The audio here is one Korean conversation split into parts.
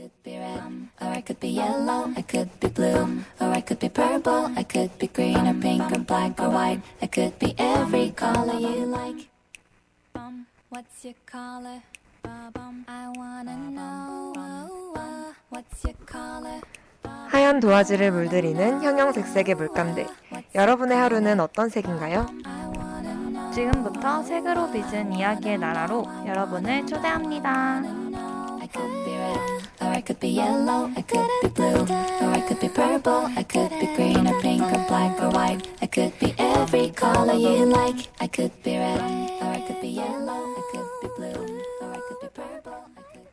could be red, or I could be yellow, I could be blue, or I could be purple, I could be green or pink or black or white, I could be every color you like. What's your color? I wanna know. What's your color? 하얀 도화지를 물들이는 형형색색의 물감들. 여러분의 하루는 어떤 색인가요? 지금부터 색으로 빚은 이야기의 나라로 여러분을 초대합니다. I could be or I could be yellow, I could be blue, or I could be purple, I could be green or pink or black or white, I could be every color you like. I could be red, or I could be yellow, I could be blue, or I could be purple, I could be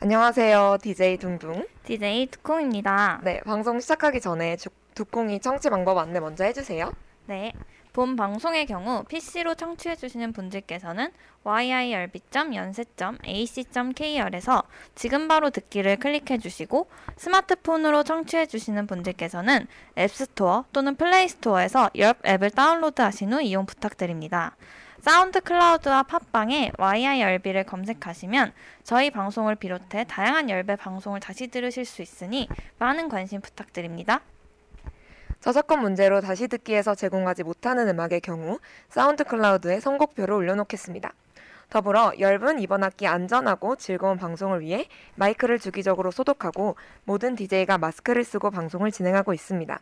안녕하세요. DJ 둥둥. DJ 두콩입니다. 네, 방송 시작하기 전에 주, 두콩이 청취 방법 안내 먼저 해주세요. 네. 본 방송의 경우 PC로 청취해 주시는 분들께서는 yirb.yonsei.ac.kr에서 지금 바로 듣기를 클릭해 주시고 스마트폰으로 청취해 주시는 분들께서는 앱스토어 또는 플레이스토어에서 열 앱을 다운로드 하신 후 이용 부탁드립니다. 사운드 클라우드와 팟빵에 YIRB를 검색하시면 저희 방송을 비롯해 다양한 열배 방송을 다시 들으실 수 있으니 많은 관심 부탁드립니다. 저작권 문제로 다시 듣기에서 제공하지 못하는 음악의 경우 사운드 클라우드에 선곡표를 올려놓겠습니다. 더불어 열분 이번 학기 안전하고 즐거운 방송을 위해 마이크를 주기적으로 소독하고 모든 DJ가 마스크를 쓰고 방송을 진행하고 있습니다.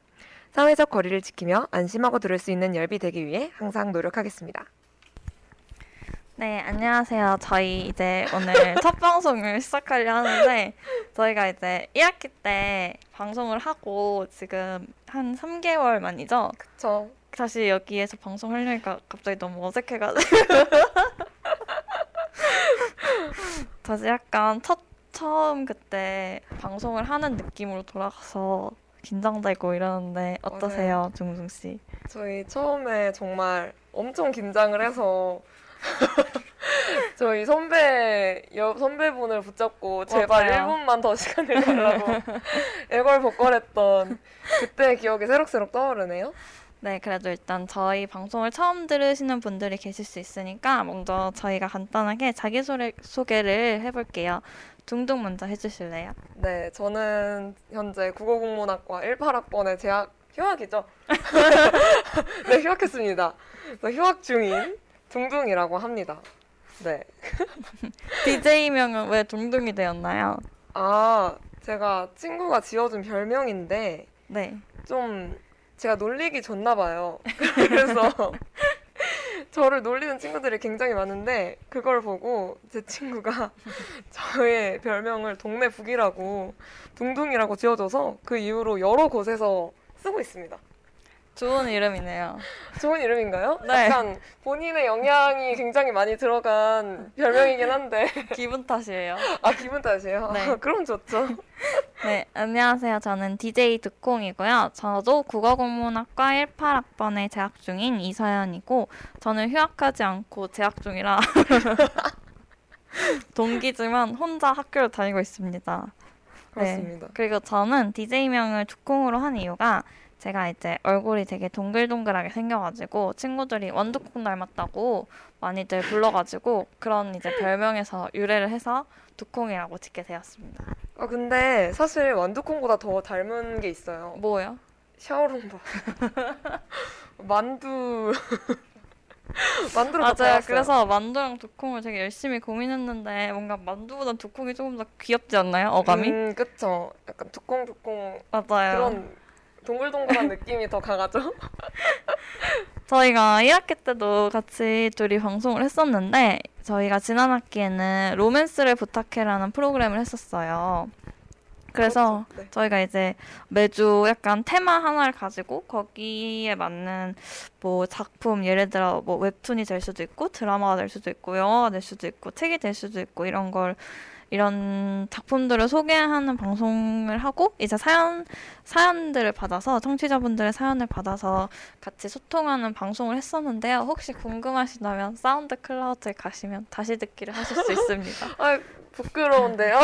사회적 거리를 지키며 안심하고 들을 수 있는 열비 되기 위해 항상 노력하겠습니다. 네, 안녕하세요. 저희 이제 오늘 첫 방송을 시작하려 하는데 저희가 이제 1학기 때 방송을 하고 지금 한 3개월 만이죠. 그쵸. 다시 여기에서 방송하려니까 갑자기 너무 어색해가지고 다시 약간 첫 처음 그때 방송을 하는 느낌으로 돌아가서 긴장되고 이러는데 어떠세요, 중중 씨? 저희 처음에 정말 엄청 긴장을 해서 저희 선배 여, 선배분을 붙잡고 제발 맞아요. 1분만 더 시간을 달라고 애걸복걸했던 그때 기억이 새록새록 떠오르네요. 네, 그래도 일단 저희 방송을 처음 들으시는 분들이 계실 수 있으니까 먼저 저희가 간단하게 자기소개를 해볼게요. 둥둥 먼저 해주실래요? 네, 저는 현재 국어국문학과 18학번의 재학 휴학이죠. 네, 휴학했습니다. 저 휴학 중인 둥둥이라고 합니다. 네. DJ명은 왜 둥둥이 되었나요? 아, 제가 친구가 지어준 별명인데 네. 좀 제가 놀리기 좋나 봐요. 그래서 저를 놀리는 친구들이 굉장히 많은데 그걸 보고 제 친구가 저의 별명을 동네 북이라고 둥둥이라고 지어줘서 그 이후로 여러 곳에서 쓰고 있습니다. 좋은 이름이네요. 좋은 이름인가요? 네. 약간 본인의 영향이 굉장히 많이 들어간 별명이긴 한데 기분 탓이에요. 아 기분 탓이에요? 네. 그럼 좋죠. 네, 안녕하세요. 저는 DJ 두콩이고요. 저도 국어국문학과 18학번에 재학 중인 이서연이고, 저는 휴학하지 않고 재학 중이라 동기지만 혼자 학교를 다니고 있습니다. 그렇습니다. 네, 그리고 저는 DJ명을 두콩으로 한 이유가 제가 이제 얼굴이 되게 동글동글하게 생겨가지고 친구들이 원두콩 닮았다고 많이들 불러가지고 그런 이제 별명에서 유래를 해서 두콩이라고 짓게 되었습니다. 아 근데 사실 완두콩보다 더 닮은 게 있어요. 뭐요? 샤오롱바. 만두. 만두를 맞아요. 닮았어요. 그래서 만두랑 두콩을 되게 열심히 고민했는데 뭔가 만두보다 두콩이 조금 더 귀엽지 않나요? 어감이? 음, 그쵸. 약간 두콩두콩 맞아요. 그런 동글동글한 느낌이 더 강하죠? 저희가 1학기 때도 같이 둘이 방송을 했었는데 저희가 지난 학기에는 로맨스를 부탁해라는 프로그램을 했었어요. 그래서 그렇죠. 네. 저희가 이제 매주 약간 테마 하나를 가지고 거기에 맞는 뭐 작품 예를 들어 뭐 웹툰이 될 수도 있고 드라마가 될 수도 있고 영화가 될 수도 있고 책이 될 수도 있고 이런 걸 이런 작품들을 소개하는 방송을 하고 이제 사연 사연들을 받아서 청취자분들의 사연을 받아서 같이 소통하는 방송을 했었는데요. 혹시 궁금하시다면 사운드 클라우드에 가시면 다시 듣기를 하실 수 있습니다. 아 부끄러운데요?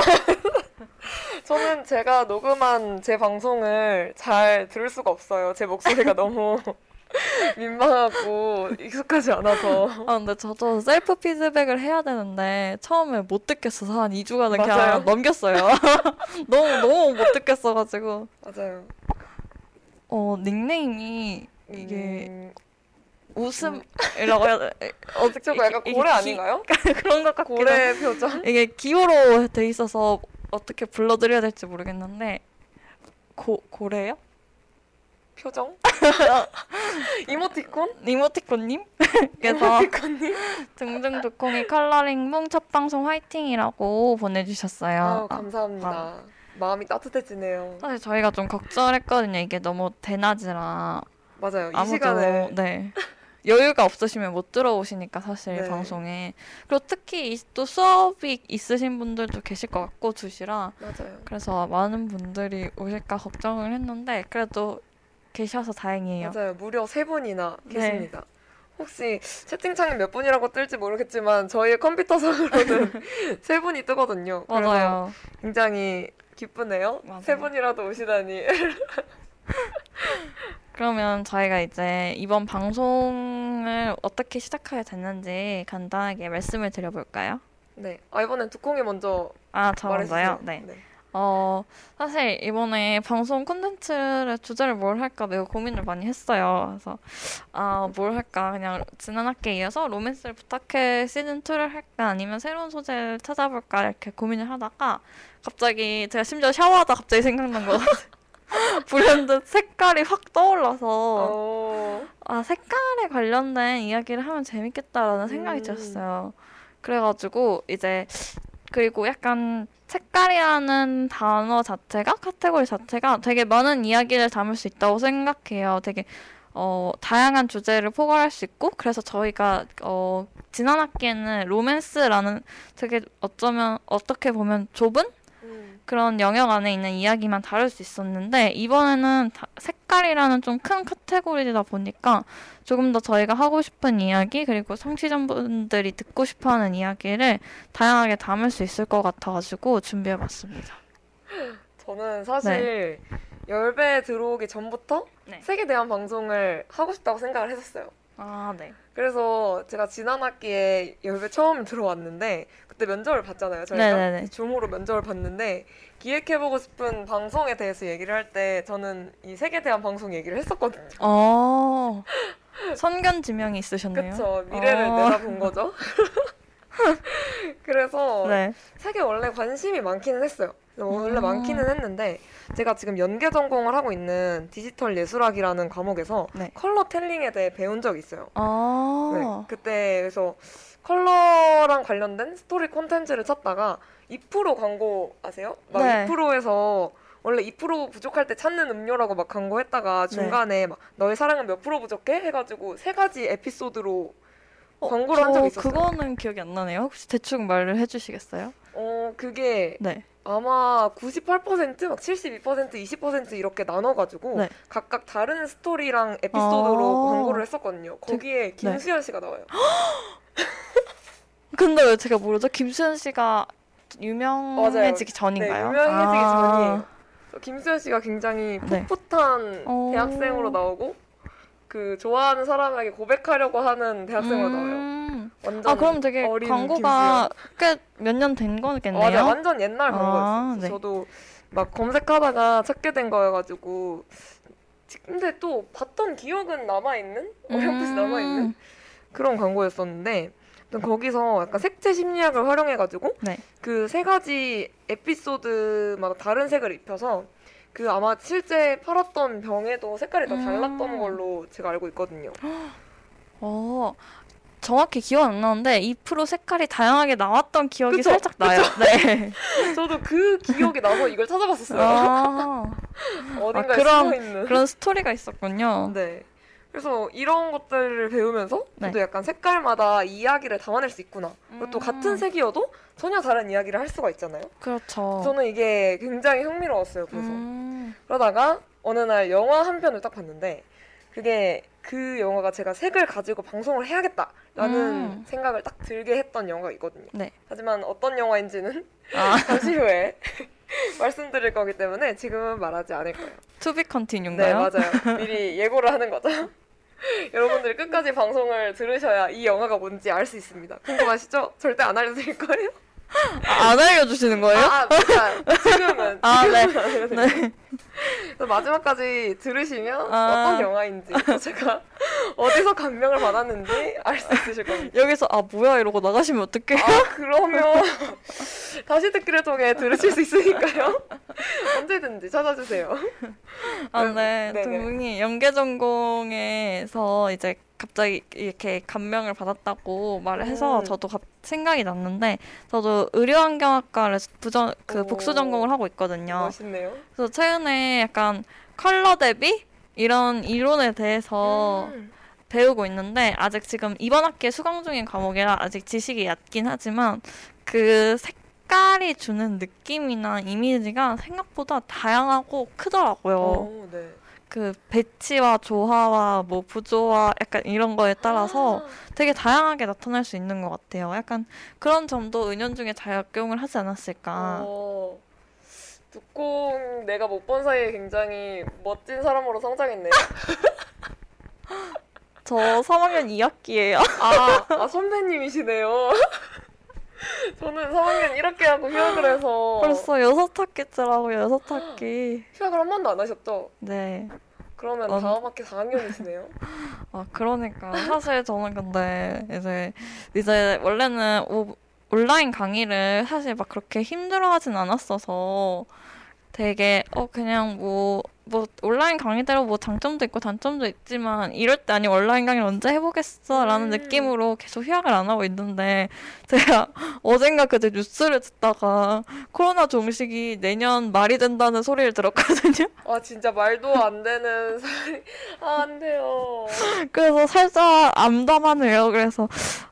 저는 제가 녹음한 제 방송을 잘 들을 수가 없어요. 제 목소리가 너무 민망하고 익숙하지 않아서 아, 근데 저도 셀프 피드백을 해야 되는데 처음에 못 듣겠어서 한 2주간은 맞아요. 그냥 넘겼어요. 너무 너무 못 듣겠어 가지고 맞아요. 어 닉네임이 이게 음, 웃음이라고 해야 돼. 어떻게 저거 약간 고래 기- 아닌가요? 그런 것 같기도 고래 표정. 이게 기호로 돼 있어서 어떻게 불러드려야 될지 모르겠는데 고 고래요? 표정? 이모티콘? 이모티콘님? 그래서 이모티콘님? 등등 두콩이 컬러링몽 첫 방송 화이팅이라고 보내주셨어요. 아, 감사합니다. 마음이 따뜻해지네요. 사실 저희가 좀 걱정했거든요. 이게 너무 대낮이라 맞아요. 이 아무도 시간에 네 여유가 없으시면 못 들어오시니까 사실 네. 방송에 그리고 특히 이- 또 수업이 있으신 분들도 계실 것 같고 2시라 맞아요. 그래서 많은 분들이 오실까 걱정을 했는데 그래도 계셔서 다행이에요. 맞아요. 무려 세 분이나 네. 계십니다. 혹시 채팅창에 몇 분이라고 뜰지 모르겠지만 저희 컴퓨터상으로는 세 분이 뜨거든요. 맞아요. 굉장히 기쁘네요. 맞아요. 세 분이라도 오시다니. 그러면 저희가 이제 이번 방송을 어떻게 시작하게 됐는지 간단하게 말씀을 드려볼까요? 네. 아 이번엔 두콩이 먼저 아, 저. 먼저요? 네. 어, 사실 이번에 방송 콘텐츠의 주제를 뭘 할까 매우 고민을 많이 했어요. 그래서, 아, 뭘 할까? 그냥 지난 학기에 이어서 로맨스를 부탁해 시즌2를 할까? 아니면 새로운 소재를 찾아볼까? 이렇게 고민을 하다가 갑자기 제가 심지어 샤워하다 갑자기 생각난 거 같아요. 불현듯 색깔이 확 떠올라서 어... 아, 색깔에 관련된 이야기를 하면 재밌겠다라는 생각이 음. 들었어요. 그래가지고 이제 그리고 약간 색깔이라는 단어 자체가 카테고리 자체가 되게 많은 이야기를 담을 수 있다고 생각해요. 되게 어, 다양한 주제를 포괄할 수 있고 그래서 저희가 어, 지난 학기에는 로맨스라는 되게 어쩌면 어떻게 보면 좁은 음, 그런 영역 안에 있는 이야기만 다룰 수 있었는데 이번에는 다- 색깔이라는 좀 큰 카테고리다 보니까 조금 더 저희가 하고 싶은 이야기 그리고 청취자분들이 듣고 싶어하는 이야기를 다양하게 담을 수 있을 것 같아가지고 준비해봤습니다. 저는 사실 열배 들어오기 전부터 네. 색에 대한 방송을 하고 싶다고 생각을 했었어요. 아 네. 그래서 제가 지난 학기에 열배 처음 들어왔는데 그때 면접을 봤잖아요. 저희가 네네네. 줌으로 면접을 봤는데 기획해보고 싶은 방송에 대해서 얘기를 할 때 저는 이 색에 대한 방송 얘기를 했었거든요. 어 선견 지명이 있으셨네요. 그쵸 미래를 어. 내다본 거죠. 그래서 네. 색에 원래 관심이 많기는 했어요. 원래 음. 많기는 했는데 제가 지금 연계 전공을 하고 있는 디지털 예술학이라는 과목에서 네. color telling에 대해 배운 적이 있어요. 아 네, 그때 그래서 컬러랑 관련된 스토리 콘텐츠를 찾다가 2% 광고 아세요? 막 네. 2%에서 원래 2% 부족할 때 찾는 음료라고 막 광고했다가 네. 중간에 막 너의 사랑은 몇 프로 부족해? 해가지고 세 가지 에피소드로 어, 광고를 한저 적이 있었어요. 그거는 기억이 안 나네요. 혹시 대충 말을 해주시겠어요? 어 그게 네. 아마 98%, 막 72%, 20% 이렇게 나눠가지고 네. 각각 다른 스토리랑 에피소드로 아. 광고를 했었거든요. 거기에 김수현 씨가 나와요. 근데 왜 제가 모르죠? 김수현 씨가 유명해지기 전인가요? 네, 유명해지기 아. 전이에요. 김수현 씨가 굉장히 네. 풋풋한 어. 대학생으로 나오고 그 좋아하는 사람에게 고백하려고 하는 대학생으로 나와요. 음. 완전 아 그럼 되게 광고가 꽤 몇 년 된 거겠네요. 맞아 완전 옛날 광고였어요. 아, 네. 저도 막 검색하다가 찾게 된 거여가지고 근데 또 봤던 기억은 남아 있는 어렴풋이 남아 있는 음. 그런 광고였었는데 거기서 약간 색채 심리학을 활용해가지고 네. 그세 가지 에피소드마다 다른 색을 입혀서 그 아마 실제 팔았던 병에도 색깔이 다 달랐던 음. 걸로 제가 알고 있거든요. 어 정확히 기억은 안 나는데 2% 색깔이 다양하게 나왔던 기억이 그쵸? 살짝 나요. 네. 저도 그 기억이 나서 이걸 찾아봤었어요. 아, 어딘가에 아, 그런- 있는. 그런 스토리가 있었군요. 네. 그래서 이런 것들을 배우면서 네. 저도 약간 색깔마다 이야기를 담아낼 수 있구나. 그리고 또 음. 같은 색이어도 전혀 다른 이야기를 할 수가 있잖아요. 그렇죠. 저는 이게 굉장히 흥미로웠어요. 그래서 음. 그러다가 어느 날 영화 한 편을 딱 봤는데 그게 그 영화가 제가 색을 가지고 방송을 해야겠다라는 음. 생각을 딱 들게 했던 영화가 있거든요. 네. 하지만 어떤 영화인지는 아, 잠시 후에 말씀드릴 거기 때문에 지금은 말하지 않을 거예요. to be 네? 맞아요. 미리 예고를 하는 거죠. 여러분들이 끝까지 방송을 들으셔야 이 영화가 뭔지 알 수 있습니다. 궁금하시죠? 절대 안 알려드릴 거예요. 아, 안 알려주시는 거예요? 아, 아 그러니까 지금은. 아, 네. 지금은. 네. 마지막까지 들으시면 아. 어떤 영화인지 또 제가 어디서 감명을 받았는지 알 수 있으실 겁니다. 여기서 아 뭐야 이러고 나가시면 어떡해요? 아 그러면 다시 듣기를 통해 들으실 수 있으니까요. 언제든지 찾아주세요. 아, 네. 네네. 동문이 연계 전공에서 이제 갑자기 이렇게 감명을 받았다고 말을 해서 음. 저도 갑- 생각이 났는데 저도 의료환경학과를 부전 그 오. 복수 전공을 하고 있거든요. 멋있네요. 그래서 최근에 약간 컬러 대비 이런 이론에 대해서 음. 배우고 있는데 아직 지금 이번 학기에 수강 중인 과목이라 아직 지식이 얕긴 하지만 그 색깔이 주는 느낌이나 이미지가 생각보다 다양하고 크더라고요. 오, 네. 그 배치와 조화와 뭐 부조화 약간 이런 거에 따라서 되게 다양하게 나타날 수 있는 것 같아요. 약간 그런 점도 은연중에 작용을 하지 않았을까. 어, 듣고 내가 못 본 사이에 굉장히 멋진 사람으로 성장했네요. 저 3학년 2학기예요. 아, 아 선배님이시네요. 저는 3학년 1학기 하고 휴학을 해서 벌써 여섯 학기째라고 여섯 학기. 휴학을 한 번도 안 하셨죠? 네. 그러면 언- 다음 학기 4학년이시네요. 아 그러니까 사실 저는 근데 이제 이제 원래는 오, 온라인 강의를 사실 막 그렇게 힘들어 하진 않았어서 되게 어 그냥 뭐 뭐 온라인 강의대로 뭐 장점도 있고 단점도 있지만 이럴 때 아니 온라인 강의를 언제 해보겠어라는 음. 느낌으로 계속 휴학을 안 하고 있는데 제가 어젠가 그제 뉴스를 듣다가 코로나 종식이 내년 말이 된다는 소리를 들었거든요. 아 진짜 말도 안 되는 소리. 아, 안 돼요. 그래서 살짝 암담하네요. 그래서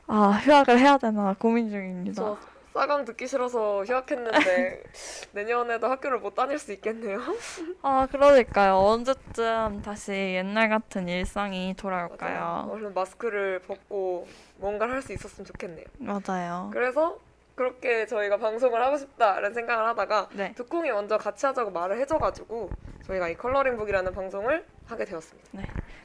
아 휴학을 해야 되나 고민 중입니다. 저 싸강 듣기 싫어서 휴학했는데 내년에도 학교를 못 다닐 수 있겠네요. 아 그러니까요. 언제쯤 다시 옛날 같은 일상이 맞아요. 돌아올까요? 얼른 마스크를 벗고 뭔가를 할 수 있었으면 좋겠네요. 맞아요. 그래서 그렇게 저희가 방송을 하고 싶다라는 생각을 하다가 네. 두콩이 먼저 같이 하자고 말을 해줘가지고 저희가 이 컬러링북이라는 방송을 하게 되었습니다.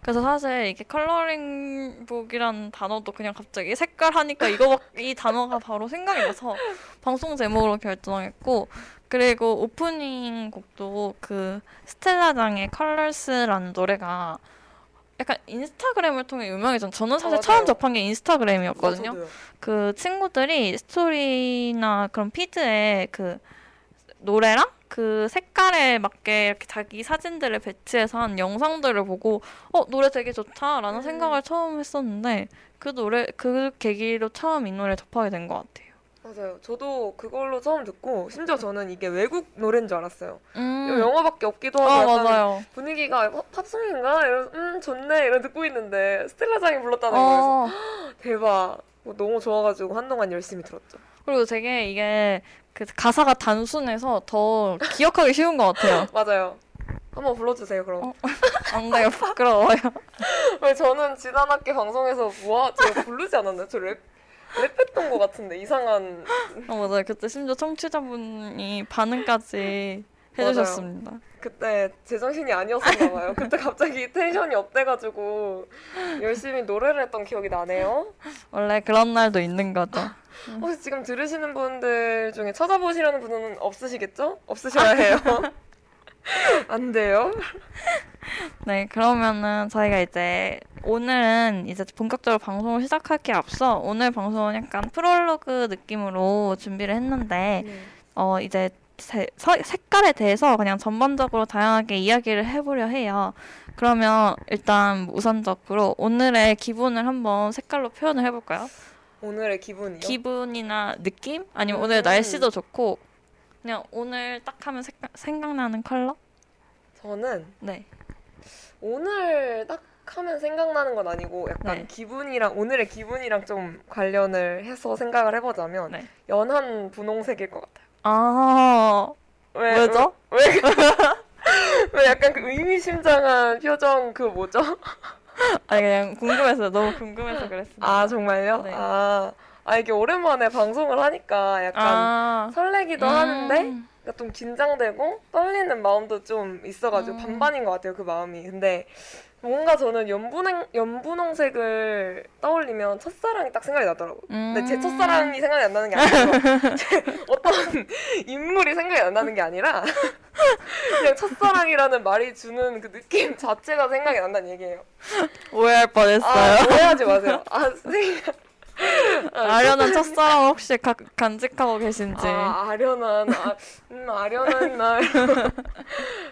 그래서 사실 이게 컬러링북이라는 단어도 그냥 갑자기 색깔 하니까 이거 이 단어가 바로 생각이 나서 방송 제목으로 결정했고 그리고 오프닝 곡도 그 스텔라장의 Colors라는 노래가 약간 인스타그램을 통해 유명해진 저는 사실 맞아요. 처음 접한 게 인스타그램이었거든요. 아, 저도요. 그 친구들이 스토리나 그런 피드에 그 노래랑 그 색깔에 맞게 이렇게 자기 사진들을 배치해서 한 영상들을 보고 어 노래 되게 좋다라는 음. 생각을 처음 했었는데 그 노래 그 계기로 처음 이 노래 접하게 된 것 같아요. 맞아요. 저도 그걸로 처음 듣고 심지어 저는 이게 외국 노래인 줄 알았어요. 음. 영어밖에 없기도 하고 아 맞아요. 분위기가 어, 팝송인가? 이런 음 좋네 이런 듣고 있는데 스텔라장이 불렀다는 거에서 어. 대박. 뭐 너무 좋아가지고 한동안 열심히 들었죠. 그리고 되게 이게 그 가사가 단순해서 더 기억하기 쉬운 것 같아요. 맞아요. 한번 불러주세요 그럼. 어. 안 돼요 부끄러워요. 왜 저는 지난 학기 방송에서 뭐야 제가 부르지 않았나요? 저 랩, 랩했던 것 같은데 이상한 어, 맞아요. 그때 심지어 청취자분이 반응까지 해주셨습니다. 그때 제정신이 아니었었나 봐요. 그때 갑자기 텐션이 up돼가지고 열심히 노래를 했던 기억이 나네요. 원래 그런 날도 있는 거죠. 혹시 지금 들으시는 분들 중에 찾아보시려는 분은 없으시겠죠? 없으셔야 해요. 안 돼요. 네, 그러면은 저희가 이제 오늘은 이제 본격적으로 방송을 시작하기에 앞서 오늘 방송은 약간 프롤로그 느낌으로 준비를 했는데 어 이제 세- 서- 색깔에 대해서 그냥 전반적으로 다양하게 이야기를 해보려 해요. 그러면 일단 우선적으로 오늘의 기분을 한번 색깔로 표현을 해볼까요? 오늘의 기분이요? 기분이나 느낌? 아니면 음. 오늘 날씨도 좋고 그냥 오늘 딱 하면 색깔, 생각나는 컬러? 저는 네. 오늘 딱 하면 생각나는 건 아니고 약간 네. 기분이랑 오늘의 기분이랑 좀 관련을 해서 생각을 해보자면 네. 연한 분홍색일 것 같아요. 아, 왜, 왜죠? 왜, 왜, 왜 약간 그 의미심장한 표정 그 뭐죠? 아니 그냥 궁금해서 너무 궁금해서 그랬습니다. 아 정말요? 네. 아, 아 이게 오랜만에 방송을 하니까 약간 아, 설레기도 음. 하는데 그러니까 좀 긴장되고 떨리는 마음도 좀 있어가지고 음. 반반인 것 같아요 그 마음이. 근데 뭔가 저는 연분홍, 연분홍색을 떠올리면 첫사랑이 딱 생각이 나더라고요. 근데 제 음. 첫사랑이 생각이 안 나는 게 아니고 제 어떤 인물이 생각이 안 나는 게 아니라 그냥 첫사랑이라는 말이 주는 그 느낌 자체가 생각이 난다는 얘기예요. 오해할 뻔했어요. 아, 오해하지 마세요. 아, 선생님. 아련한 첫사랑 혹시 가, 간직하고 계신지. 아, 아련한, 아, 음, 아련한 날.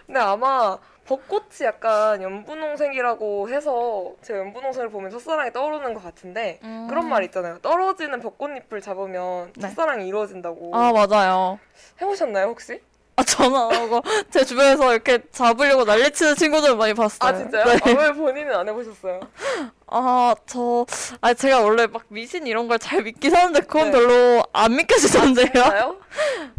근데 아마 벚꽃이 약간 연분홍색이라고 해서 제 연분홍색을 보면 첫사랑이 떠오르는 것 같은데 음. 그런 말 있잖아요. 떨어지는 벚꽃잎을 잡으면 네. 첫사랑이 이루어진다고. 아 맞아요. 해보셨나요, 혹시? 아 전화 오고 제 주변에서 이렇게 잡으려고 난리치는 친구들 많이 봤어요. 아, 진짜요? 네. 아, 왜 본인은 안 해보셨어요? 아, 저, 아, 제가 원래 막 미신 이런 걸 잘 믿긴 하는데 그건 네. 별로 안 믿겨지던데요? 진짜요?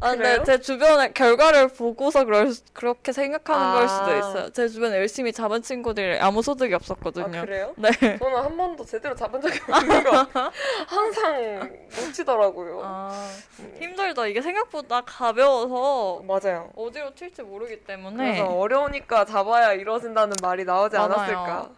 아, 그래요? 근데 제 주변에 결과를 보고서 그럴, 수- 그렇게 생각하는 아. 걸 수도 있어요. 제 주변에 열심히 잡은 친구들이 아무 소득이 아, 없었거든요. 그래요? 네. 저는 한 번도 제대로 잡은 적이 없는 것 같아요. 항상 놓치더라고요. 아, 음, 힘들다. 이게 생각보다 가벼워서 맞아요. 어디로 튈지 모르기 때문에. 그래서 어려우니까 잡아야 이루어진다는 말이 나오지 맞아요. 않았을까.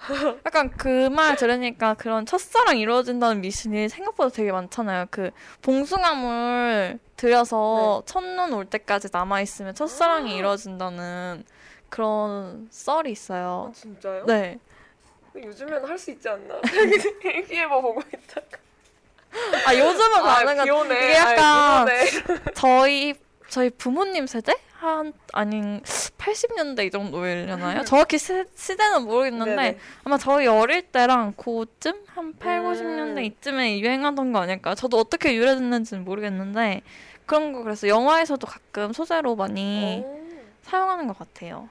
약간 그말 들으니까 그런 첫사랑 이루어진다는 미신이 생각보다 되게 많잖아요. 그 봉숭아물 들여서 첫눈 올 때까지 남아 있으면 첫사랑이 아. 이루어진다는 그런 썰이 아, 있어요. 진짜요? 네. 요즘엔 할 수 있지 않나? 일기예보 보고 있다가. 아 요즘은 아, 가능한 귀여네. 이게 약간 아이, 저희 저희 부모님 세대 한 아닌 80년대 이 정도려나요? 정확히 시, 시대는 모르겠는데 음. 네네. 아마 저희 어릴 때랑 그쯤 한 8, 음. 90년대 이쯤에 유행하던 거 아닐까요? 저도 어떻게 유래됐는지는 모르겠는데 그런 거 그래서 영화에서도 가끔 소재로 많이 오, 사용하는 것 같아요.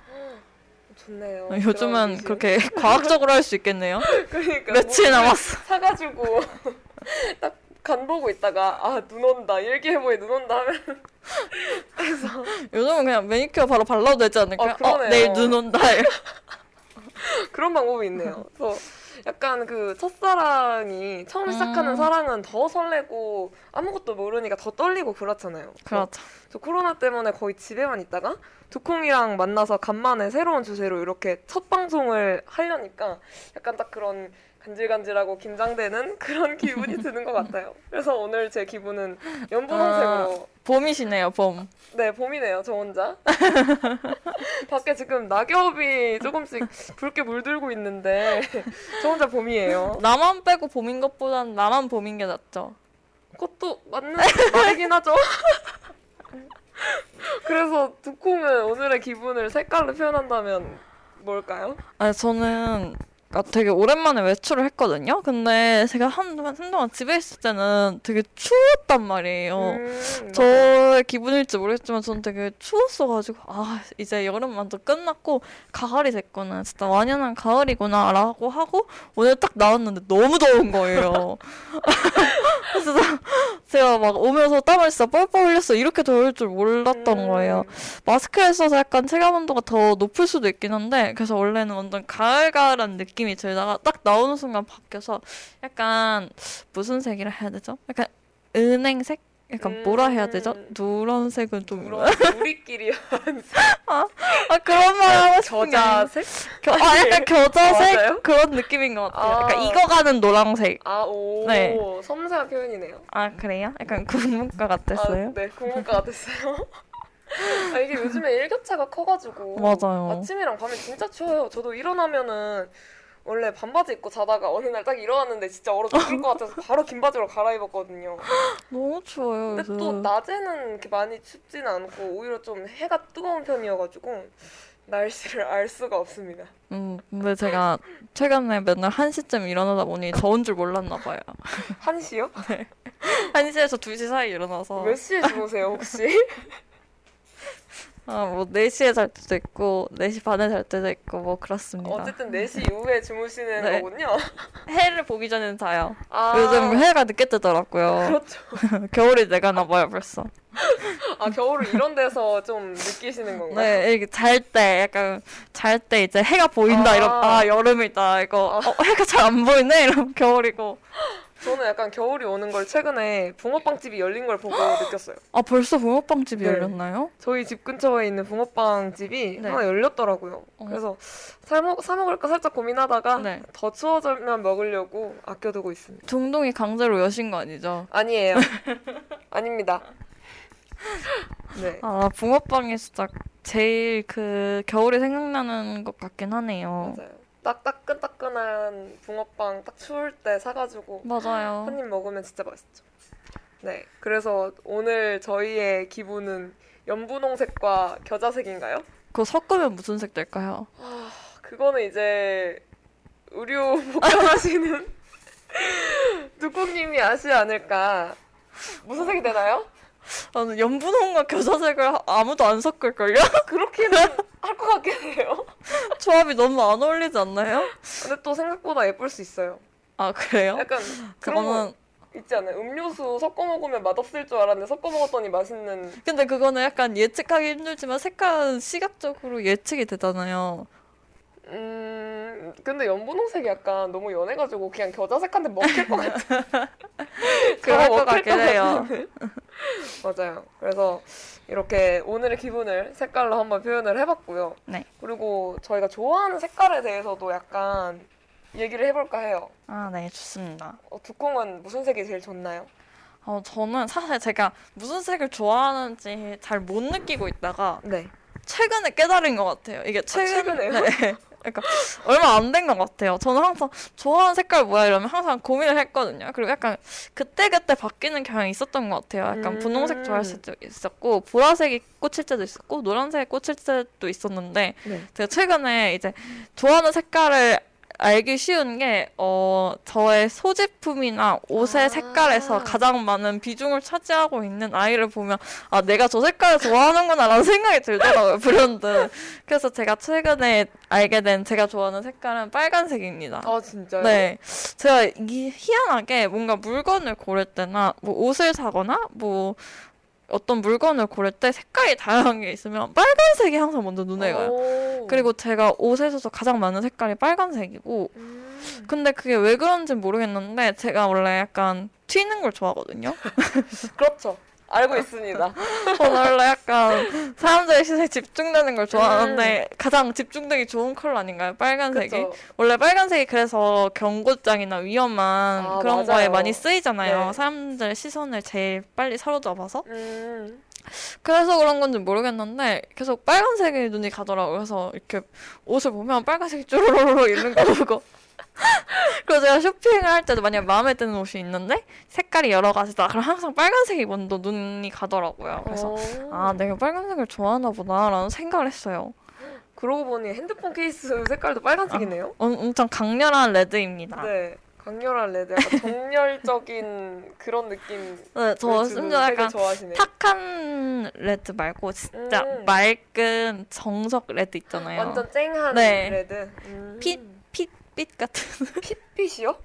좋네요. 어, 요즘은. 그렇게 과학적으로 할 수 있겠네요. 그러니까 며칠 뭐 남았어. 사가지고 딱 간 보고 있다가 아 눈 온다 일기예보에 눈 온다 하면 요즘은 그냥 매니큐어 바로 발라도 되지 않을까요? 아, 그러네요. 내일 눈 온다. 그런 방법이 있네요. 그래서 약간 그 첫사랑이 처음 시작하는 음. 사랑은 더 설레고 아무것도 모르니까 더 떨리고 그렇잖아요. 그래서 그렇죠. 저 코로나 때문에 거의 집에만 있다가 두콩이랑 만나서 간만에 새로운 주제로 이렇게 첫 방송을 하려니까 약간 딱 그런 간질간질하고 긴장되는 그런 기분이 드는 것 같아요. 그래서 오늘 제 기분은 연분홍색으로 봄이시네요, 봄. 네 봄이네요 저 혼자 밖에 지금 낙엽이 조금씩 붉게 물들고 있는데 저 혼자 봄이에요. 나만 빼고 봄인 것보단 나만 봄인 게 낫죠. 그것도 맞는 말이긴 하죠. 그래서 두콩은 오늘의 기분을 색깔로 표현한다면 뭘까요? 아니 저는 아, 되게 오랜만에 외출을 했거든요. 근데 제가 한동안, 한동안 집에 있을 때는 되게 추웠단 말이에요. 음. 저의 기분일지 모르겠지만 저는 되게 추웠어가지고 아 이제 여름 완전 끝났고 가을이 됐구나 진짜 완연한 가을이구나라고 하고 오늘 딱 나왔는데 너무 더운 거예요. 그래서 제가 막 오면서 땀을 진짜 뻘뻘 흘렸어 이렇게 더울 줄 몰랐던 음, 거예요. 마스크를 써서 약간 체감 온도가 더 높을 수도 있긴 한데 그래서 원래는 완전 가을가을한 느낌이 들다가 딱 나오는 순간 바뀌어서 약간 무슨 색이라 해야 되죠? 약간 은행색? 약간 뭐라 해야 되죠? 음. 누런색은 좀 우리끼리 아 그런 말 하고 싶은 겨자색? 겨, 아 약간 겨자색 맞아요? 그런 느낌인 것 같아요. 약간 아. 익어가는 노란색. 아, 오, 네. 섬세한 표현이네요. 아 그래요? 약간 국문과 같았어요. 아, 네, 국문과 같았어요. 아, 이게 요즘에 일교차가 커가지고 맞아요. 아침이랑 밤에 진짜 추워요. 저도 일어나면은 원래 반바지 입고 자다가 어느 날 딱 일어났는데 진짜 얼어 죽을 것 같아서 바로 긴 바지로 갈아입었거든요. 너무 추워요. 근데 요즘. 또 낮에는 이렇게 많이 춥지는 않고 오히려 좀 해가 뜨거운 편이어가지고 날씨를 알 수가 없습니다. 음 근데 제가 최근에 맨날 1 시쯤 일어나다 보니 더운 줄 몰랐나 봐요. 한시요? 1시에서 2시 사이 일어나서 몇 시에 주무세요 혹시? 아 뭐 4시에 잘 때도 있고 4시 반에 잘 때도 있고 뭐 그렇습니다. 어쨌든 4시 이후에 주무시는 네. 거군요. 해를 보기 전에는 자요. 아, 요즘 해가 늦게 뜨더라고요. 그렇죠. 겨울이 돼가나 봐요 벌써. 아 겨울을 이런 데서 좀 느끼시는 건가요? 네, 이렇게 잘 때 약간 잘 때 이제 해가 보인다 아. 이런 아 여름이다 이거 아. 어, 해가 잘 안 보이네 이러면 겨울이고 저는 약간 겨울이 오는 걸 최근에 붕어빵 집이 열린 걸 보고 느꼈어요. 아 벌써 붕어빵집이 네. 열렸나요? 저희 집 근처에 있는 붕어빵 집이 네. 하나 열렸더라고요. 어. 그래서 사, 먹, 사 먹을까 살짝 고민하다가 네. 더 추워지면 먹으려고 아껴두고 있습니다. 중동이 강제로 여신 거 아니죠? 아니에요. 아닙니다. 네. 아 붕어빵이 진짜 제일 그 겨울에 생각나는 것 같긴 하네요. 맞아요. 딱 따끈따끈한 붕어빵 딱 추울 때 사가지고 맞아요. 한 입 먹으면 진짜 맛있죠. 네. 그래서 오늘 저희의 기분은 연분홍색과 겨자색인가요? 그거 섞으면 무슨 색 될까요? 그거는 이제 의류 복장하시는 두콩님이 아시지 않을까. 무슨 색이 되나요? 나는 연분홍과 겨자색을 아무도 안 섞을걸요? 그렇게는 할 것 같긴 해요. 조합이 너무 안 어울리지 않나요? 근데 또 생각보다 예쁠 수 있어요. 아 그래요? 약간 그런 거 저는 있지 않아요? 음료수 섞어 먹으면 맛없을 줄 알았는데 섞어 먹었더니 맛있는. 근데 그거는 약간 예측하기 힘들지만 색깔은 시각적으로 예측이 되잖아요. 음, 근데 연분홍색이 약간 너무 연해가지고 그냥 겨자색한테 먹힐 것 같아. 그럴 것 같긴 해요. 맞아요. 그래서 이렇게 오늘의 기분을 색깔로 한번 표현을 해봤고요. 네. 그리고 저희가 좋아하는 색깔에 대해서도 약간 얘기를 해볼까 해요. 아 네 좋습니다. 어, 두콩은 무슨 색이 제일 좋나요? 어 저는 사실 제가 무슨 색을 좋아하는지 잘 못 느끼고 있다가 네. 최근에 깨달은 것 같아요. 이게 최근, 최근에요? 네. 그러니까 얼마 안 된 것 같아요. 저는 항상 좋아하는 색깔 뭐야 이러면 항상 고민을 했거든요. 그리고 약간 그때 그때 바뀌는 경향이 있었던 것 같아요. 약간 음. 분홍색 좋아했을 때도 있었고 보라색이 꽂힐 때도 있었고 노란색이 꽂힐 때도 있었는데 네. 제가 최근에 이제 좋아하는 색깔을 알기 쉬운 게, 어, 저의 소지품이나 옷의 아. 색깔에서 가장 많은 비중을 차지하고 있는 아이를 보면, 아, 내가 저 색깔을 좋아하는구나, 라는 생각이 들더라고요, 브랜드. 그래서 제가 최근에 알게 된 제가 좋아하는 색깔은 빨간색입니다. 아 진짜요? 네. 제가 이 희한하게 뭔가 물건을 고를 때나, 뭐 옷을 사거나, 뭐, 어떤 물건을 고를 때 색깔이 다양한 게 있으면 빨간색이 항상 먼저 눈에 가요. 오. 그리고 제가 옷에서도 가장 많은 색깔이 빨간색이고 음. 근데 그게 왜 그런지 모르겠는데 제가 원래 약간 튀는 걸 좋아하거든요. 그렇죠. 알고 있습니다. 저는 원래 약간 사람들의 시선에 집중되는 걸 좋아하는데 가장 집중되기 좋은 컬러 아닌가요? 빨간색이. 음. 그쵸. 원래 빨간색이 그래서 경고장이나 위험한 아, 그런 맞아요. 거에 많이 쓰이잖아요. 네. 사람들의 시선을 제일 빨리 사로잡아서. 음. 그래서 그런 건지 모르겠는데 계속 빨간색에 눈이 가더라고요. 그래서 이렇게 옷을 보면 빨간색이 쭈루루루 있는 거 보고. 그래서 제가 쇼핑을 할 때도 만약 마음에 드는 옷이 있는데 색깔이 여러 가지다. 그럼 항상 빨간색이 먼저 눈이 가더라고요. 그래서 오. 아 내가 빨간색을 좋아하나 보다라는 생각을 했어요. 그러고 보니 핸드폰 케이스 색깔도 빨간색이네요. 엄- 엄청 강렬한 red입니다. 네, 네. 강렬한 red, 약간 정열적인 그런 느낌. 저 심지어 약간 좋아하시네요. 탁한 red 말고 진짜 음. 맑은 정석 red 있잖아요. 완전 쨍한 네. red. 음. 핏, 핏빛 같은 핏빛이요?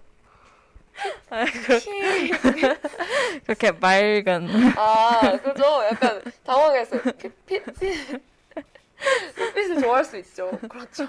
아, 그- 그렇게 맑은 아, 그죠? 약간 당황했어요. 핏, 핏, 핏. 핏빛을 좋아할 수 있죠. 그렇죠.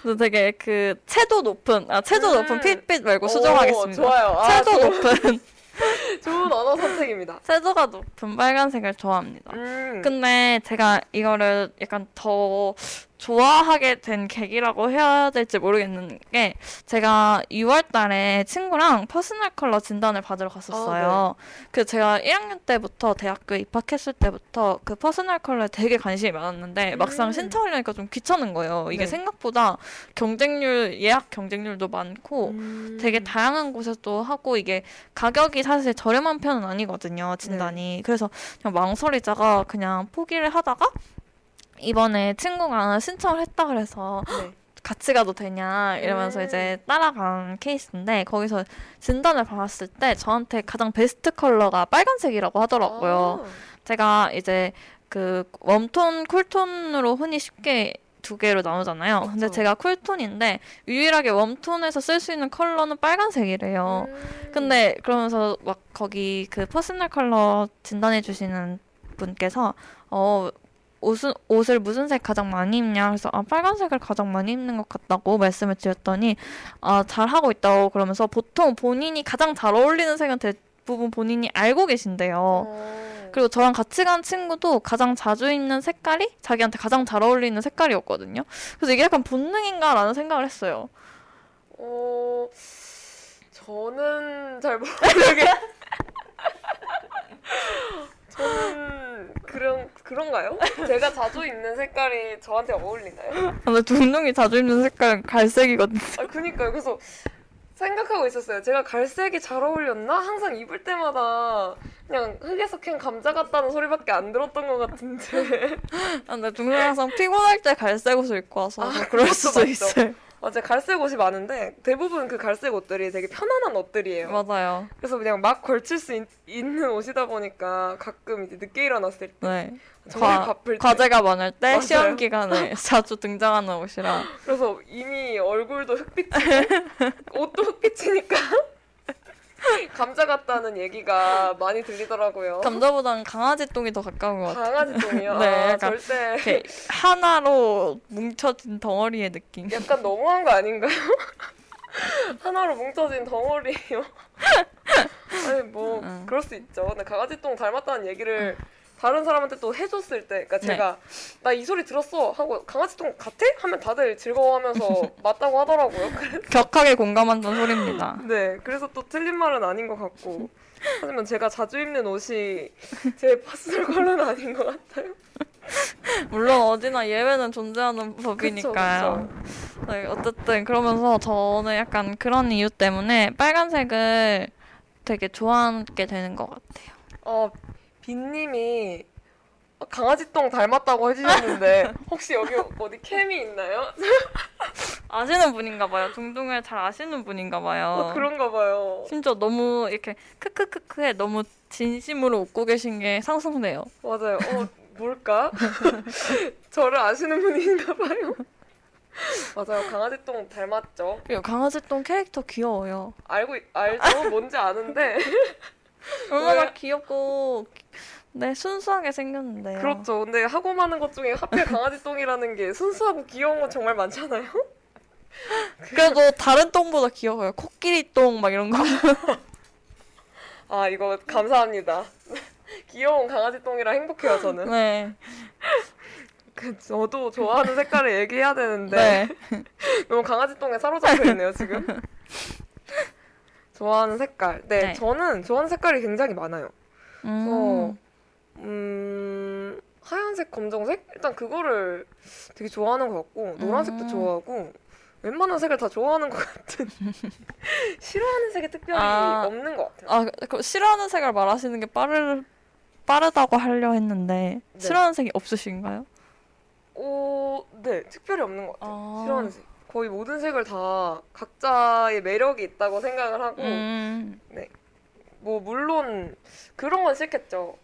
그래서 되게 그 채도 높은 아 채도 음. 높은 핏빛 말고 수정하겠습니다. 오, 좋아요. 아, 채도 좋- 높은 좋은 언어 선택입니다. 채도가 높은 빨간색을 좋아합니다. 음. 근데 제가 이거를 약간 더 좋아하게 된 계기라고 해야 될지 모르겠는 게 제가 6월 달에 친구랑 personal color 진단을 받으러 갔었어요. 그 제가 1학년 때부터 대학교 입학했을 때부터 그 personal color에 되게 관심이 많았는데 막상 음. 신청하려니까 좀 귀찮은 거예요. 이게 네. 생각보다 경쟁률 예약 경쟁률도 많고 음. 되게 다양한 곳에서도 하고 이게 가격이 사실 저렴한 편은 아니거든요 진단이 그래서 그냥 망설이다가 그냥 포기를 하다가 이번에 친구가 신청을 했다 그래서 네. 같이 가도 되냐 이러면서 음. 이제 따라간 케이스인데 거기서 진단을 받았을 때 저한테 가장 베스트 컬러가 빨간색이라고 하더라고요 아. 제가 이제 그 웜톤, 쿨톤으로 흔히 쉽게 두 개로 나누잖아요. 근데 그쵸. 제가 쿨톤인데 유일하게 warm tone에서 쓸 수 있는 컬러는 빨간색이래요. 음. 근데 그러면서 막 거기 그 personal color 진단해 주시는 분께서 어 옷은 옷을 무슨 색 가장 많이 입냐 그래서 아 빨간색을 가장 많이 입는 것 같다고 말씀을 드렸더니 아 잘 하고 있다고 그러면서 보통 본인이 가장 잘 어울리는 색은 대부분 본인이 알고 계신대요. 어. 그리고 저랑 같이 간 친구도 가장 자주 입는 색깔이 자기한테 가장 잘 어울리는 색깔이었거든요. 그래서 이게 약간 본능인가라는 생각을 했어요. 어, 저는 잘 모르게. 저는 그런 그런가요? 제가 자주 입는 색깔이 저한테 어울리나요? 아, 근데 둥둥이 자주 입는 색깔은 갈색이거든요. 아, 그니까요. 그래서 생각하고 있었어요. 제가 갈색이 잘 어울렸나? 항상 입을 때마다 그냥 흙에서 캔 감자 같다는 소리밖에 안 들었던 것 같은데. 아, 근데 둥둥이 항상 피곤할 때 갈색 옷을 입고 와서 아, 그럴 수도 맞죠. 있어요. 맞아요. 갈색 옷이 많은데 대부분 그 갈색 옷들이 되게 편안한 옷들이에요. 맞아요. 그래서 그냥 막 걸칠 수 있, 는 옷이다 보니까 가끔 이제 늦게 일어났을 때 네. 정말 과, 바쁠 때 과제가 많을 때 맞아요. 시험 기간에 자주 등장하는 옷이라 그래서 이미 얼굴도 흑빛이고 옷도 흑빛이니까 감자 같다는 얘기가 많이 들리더라고요. 감자보다는 강아지 똥이 더 가까운 것 같아요. 강아지 똥이요? 네, 아, 약간 절대 이렇게 하나로 뭉쳐진 덩어리의 느낌. 약간 너무한 거 아닌가요? 하나로 뭉쳐진 덩어리요. 아니 뭐 응. 그럴 수 있죠. 근데 강아지 똥 닮았다는 얘기를 다른 사람한테 또 해줬을 때, 그러니까 네. 제가 나이 소리 들었어 하고 강아지 똥 같아? 하면 다들 즐거워하면서 맞다고 하더라고요. 격하게 공감한다는 소리입니다. 네, 그래서 또 틀린 말은 아닌 것 같고. 하지만 제가 자주 입는 옷이 제 파스텔 컬러는 아닌 것 같아요. 물론 어디나 예외는 존재하는 법이니까요. 네, 어쨌든 그러면서 저는 약간 그런 이유 때문에 빨간색을 되게 좋아하게 되는 것 같아요. 어, 빈님이 강아지 똥 닮았다고 해주셨는데 혹시 여기 어디 캠이 있나요? 아시는 분인가 봐요. 둥둥을 잘 아시는 분인가 봐요. 어, 그런가 봐요. 심지어 너무 이렇게 크크크크에 너무 진심으로 웃고 계신 게 상상돼요. 맞아요. 어, 뭘까? 저를 아시는 분인가 봐요. 맞아요. 강아지 똥 닮았죠. 그리고 강아지 똥 캐릭터 귀여워요. 알고 있- 알죠? 뭔지 아는데 얼마나 왜? 귀엽고 네 순수하게 생겼는데요. 그렇죠. 근데 하고 많은 것 중에 하필 강아지 똥이라는 게 순수하고 귀여운 건 정말 많잖아요. 그래도 다른 똥보다 귀여워요. 코끼리 똥 막 이런 거. 아 이거 감사합니다. 귀여운 강아지 똥이라 행복해요 저는. 네. 그 저도 좋아하는 색깔을 얘기해야 되는데 네. 너무 강아지 똥에 사로잡혀 있네요 지금. 좋아하는 색깔. 네, 네. 저는 좋아하는 색깔이 굉장히 많아요. 음. 음 하얀색, 검정색 일단 그거를 되게 좋아하는 것 같고 노란색도 음. 좋아하고 웬만한 색을 다 좋아하는 것 같은. 싫어하는 색이 특별히 아. 없는 것 같아요. 아, 그 싫어하는 색을 말하시는 게 빠르 빠르다고 하려 했는데 네. 싫어하는 색이 없으신가요? 오, 네, 특별히 없는 것 같아요. 아. 싫어하는 색. 거의 모든 색을 다 각자의 매력이 있다고 생각을 하고, 음. 뭐, 물론 그런 건 싫겠죠.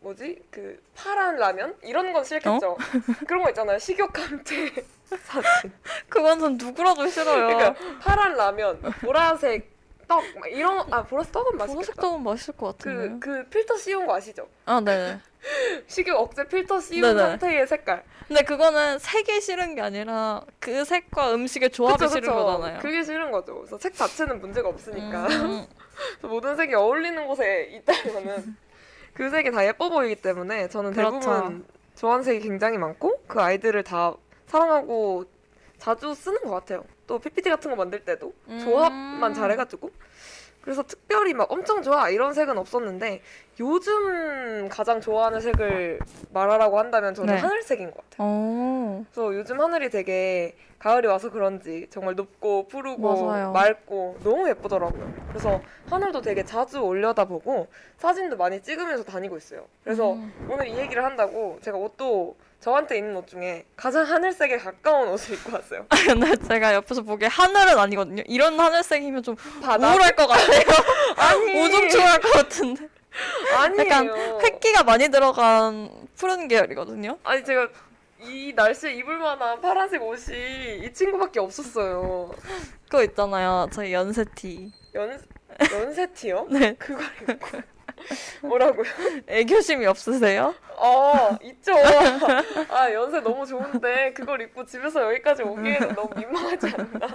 뭐지? 그, 파란 라면? 이런 건 싫겠죠. 어? 그런 거 있잖아요. 식욕 감퇴 사진. 그건 전 누구라도 싫어요. 그러니까, 파란 라면, 보라색 떡, 막 이런, 아, 보라색 떡은 맛있겠다. 보라색 떡은 맛있을 것 같은데. 그, 그 필터 씌운 거 아시죠? 아, 네. 식욕 억제 필터 씌운 네네. 상태의 색깔. 근데 그거는 색이 싫은 게 아니라 그 색과 음식의 조합이 그쵸, 싫은 그쵸. 거잖아요. 그게 싫은 거죠. 그래서 색 자체는 문제가 없으니까. 음. 그래서 모든 색이 어울리는 곳에 있다면은 그 색이 다 예뻐 보이기 때문에 저는 그렇죠. 대부분 좋아하는 색이 굉장히 많고 그 아이들을 다 사랑하고 자주 쓰는 것 같아요. 또 PPT 같은 거 만들 때도 음. 조합만 잘해가지고 그래서 특별히 막 엄청 좋아 이런 색은 없었는데 요즘 가장 좋아하는 색을 말하라고 한다면 저는 네. 하늘색인 것 같아요. 오. 그래서 요즘 하늘이 되게 가을이 와서 그런지 정말 높고 푸르고 맞아요. 맑고 너무 예쁘더라고요. 그래서 하늘도 되게 자주 올려다보고 사진도 많이 찍으면서 다니고 있어요. 그래서 음. 오늘 이 얘기를 한다고 제가 옷도 저한테 있는 옷 중에 가장 하늘색에 가까운 옷을 입고 왔어요. 근데 제가 옆에서 보기에 하늘은 아니거든요. 이런 하늘색이면 좀 바다? 우울할 것 같아요. 아니 우중충할 것 같은데. 아니에요. 약간 획기가 많이 들어간 푸른 계열이거든요. 아니 제가 이 날씨에 입을 만한 파란색 옷이 이 친구밖에 없었어요. 그거 있잖아요. 저희 연세티. 연 연세티요? 네. 그걸 입고 뭐라고요? 애교심이 없으세요? 아 있죠. 아 연세 너무 좋은데 그걸 입고 집에서 여기까지 오기에는 너무 민망하지 않나?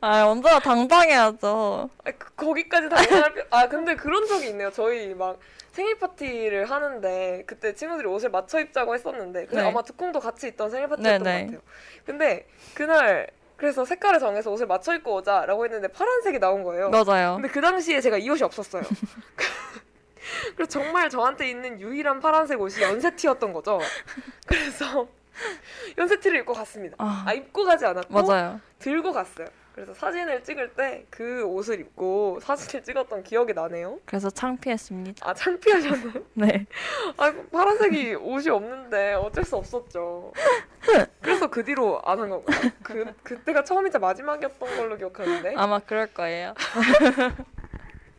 아, 언제나 당당해야죠. 아, 그, 거기까지 당연할 필요. 아 근데 그런 적이 있네요. 저희 막 생일 파티를 하는데 그때 친구들이 옷을 맞춰 입자고 했었는데 근데 네. 아마 두콩도 같이 있던 생일 파티였던 네, 네. 것 같아요. 근데 그날 그래서 색깔을 정해서 옷을 맞춰 입고 오자라고 했는데 파란색이 나온 거예요. 맞아요. 근데 그 당시에 제가 이 옷이 없었어요. 그래서 정말 저한테 있는 유일한 파란색 옷이 연세티였던 거죠. 그래서 연세티를 입고 갔습니다. 아, 아 입고 가지 않았고 맞아요. 들고 갔어요. 그래서 사진을 찍을 때 그 옷을 입고 사진을 찍었던 기억이 나네요. 그래서 창피했습니다. 아 창피하셨나요? 네. 아 파란색이 옷이 없는데 어쩔 수 없었죠. 그래서 그 뒤로 안 한 건가요? 그 그때가 처음이자 마지막이었던 걸로 기억하는데. 아마 그럴 거예요.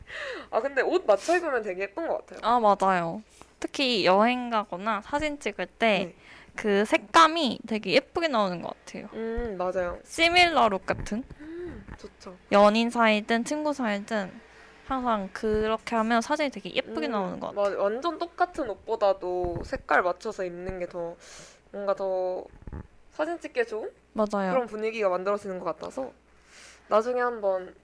아 근데 옷 맞춰 입으면 되게 예쁜 것 같아요. 아, 맞아요. 특히 여행 가거나 사진 찍을 때 네. 그 색감이 되게 예쁘게 나오는 것 같아요. 음 맞아요. 시밀러 룩 같은? 음 좋죠. 연인 사이든 친구 사이든 항상 그렇게 하면 사진이 되게 예쁘게 음, 나오는 것 같아요. 맞- 완전 똑같은 옷보다도 색깔 맞춰서 입는 게 더 뭔가 더 사진 찍기에 좋은 맞아요. 그런 분위기가 만들어지는 것 같아서 나중에 한번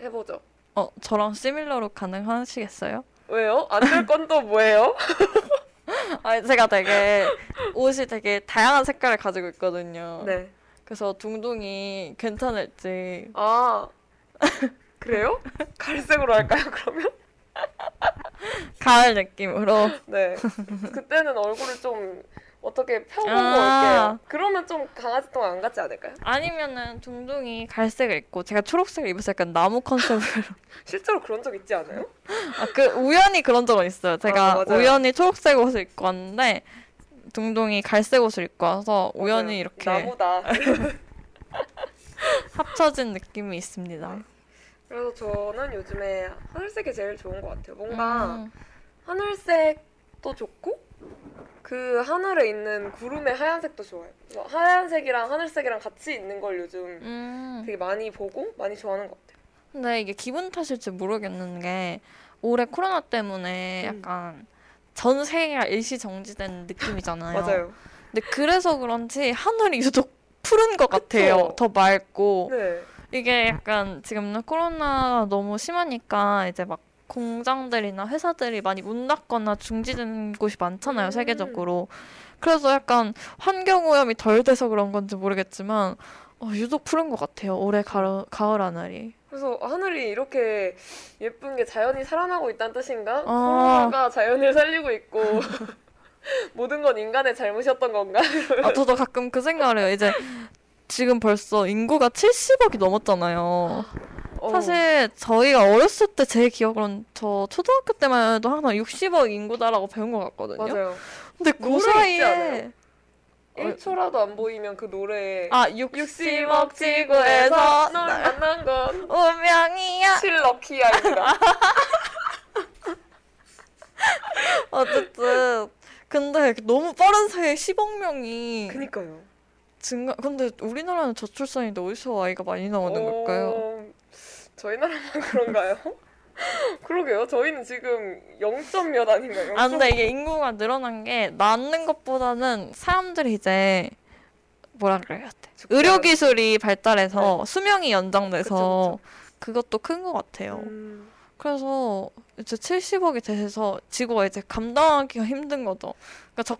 해보죠. 어, 저랑 시밀러 룩 가능하시겠어요? 왜요? 안 될 건 또 뭐예요? 아, 제가 되게 옷이 되게 다양한 색깔을 가지고 있거든요. 네. 그래서 둥둥이 괜찮을지. 아 그래요? 갈색으로 할까요? 그러면? 가을 느낌으로. 네. 그때는 얼굴을 좀 어떻게 펴보고 아. 올게요. 그러면 좀 강아지 똥안 같지 않을까요? 아니면은 둥둥이 갈색을 입고 제가 초록색을 입어서 약간 나무 컨셉으로. 실제로 그런 적 있지 않아요? 아, 그 우연히 그런 적은 있어요. 제가 아. 우연히 초록색 옷을 입고 왔는데 둥둥이 갈색 옷을 입고 와서 우연히 맞아요. 이렇게 나보다. 합쳐진 느낌이 있습니다. 그래서 저는 요즘에 하늘색이 제일 좋은 것 같아요. 뭔가 음, 하늘색도 좋고 그 하늘에 있는 구름의 하얀색도 좋아요. 그래서 하얀색이랑 하늘색이랑 같이 있는 걸 요즘 음. 되게 많이 보고 많이 좋아하는 것 같아요. 근데 이게 기분 탓일지 모르겠는 게 올해 코로나 때문에 음. 약간 전 세계가 일시 정지된 느낌이잖아요. 맞아요. 근데 그래서 그런지 하늘이 유독 푸른 것 같아요. 그쵸? 더 맑고 네. 이게 약간 지금 코로나 너무 심하니까 이제 막 공장들이나 회사들이 많이 문 닫거나 중지된 곳이 많잖아요, 음. 세계적으로. 그래서 약간 환경 오염이 덜 돼서 그런 건지 모르겠지만 어, 유독 푸른 것 같아요. 올해 가을, 가을 하늘이. 그래서 하늘이 이렇게 예쁜 게 자연이 살아나고 있다는 뜻인가? 아. 코로나가 자연을 살리고 있고 모든 건 인간의 잘못이었던 건가? 아, 저도 가끔 그 생각을 해요. 이제 지금 벌써 인구가 70억이 넘었잖아요. 어. 사실 저희가 어렸을 때 제 기억으로는 저 초등학교 때만 해도 항상 60억 인구다라고 배운 것 같거든요. 맞아요. 근데 그 사이에 않아요? 1초라도 안 보이면 그 노래에 아 60억 60억 지구에서 널 만난 건 운명이야. 7럭키아입니다. 어쨌든 근데 너무 빠른 사이에 10억 명이 그니까요. 증가. 근데 우리나라는 저출산인데 어디서 아이가 많이 나오는 걸까요? 어, 저희 나라만 그런가요? 그러게요. 저희는 지금 0 몇 아닌가요? 아 근데 이게 인구가 늘어난 게 낳는 것보다는 사람들이 이제 뭐라 그래야 돼? 의료 않- 기술이 발달해서 수명이 연장돼서 그쵸, 그것도 큰 것 같아요. 음, 그래서 이제 70억이 돼서 지구가 이제 감당하기가 힘든 거죠. 그러니까 적,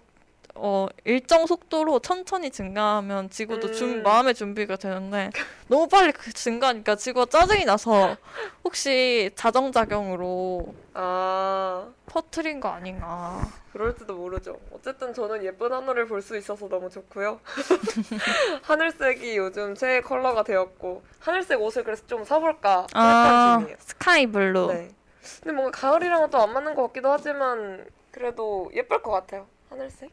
어, 일정 속도로 천천히 증가하면 지구도 준, 음. 마음의 준비가 되는데 너무 빨리 그 증가하니까 지구가 짜증이 나서 혹시 자정작용으로 아 퍼트린 거 아닌가. 그럴지도 모르죠. 어쨌든 저는 예쁜 하늘을 볼 수 있어서 너무 좋고요. 하늘색이 요즘 최애 컬러가 되었고 하늘색 옷을 그래서 좀 사볼까 아, 중이에요. sky blue. 네. 근데 뭔가 가을이랑은 또 안 맞는 것 같기도 하지만 그래도 예쁠 것 같아요. 하늘색.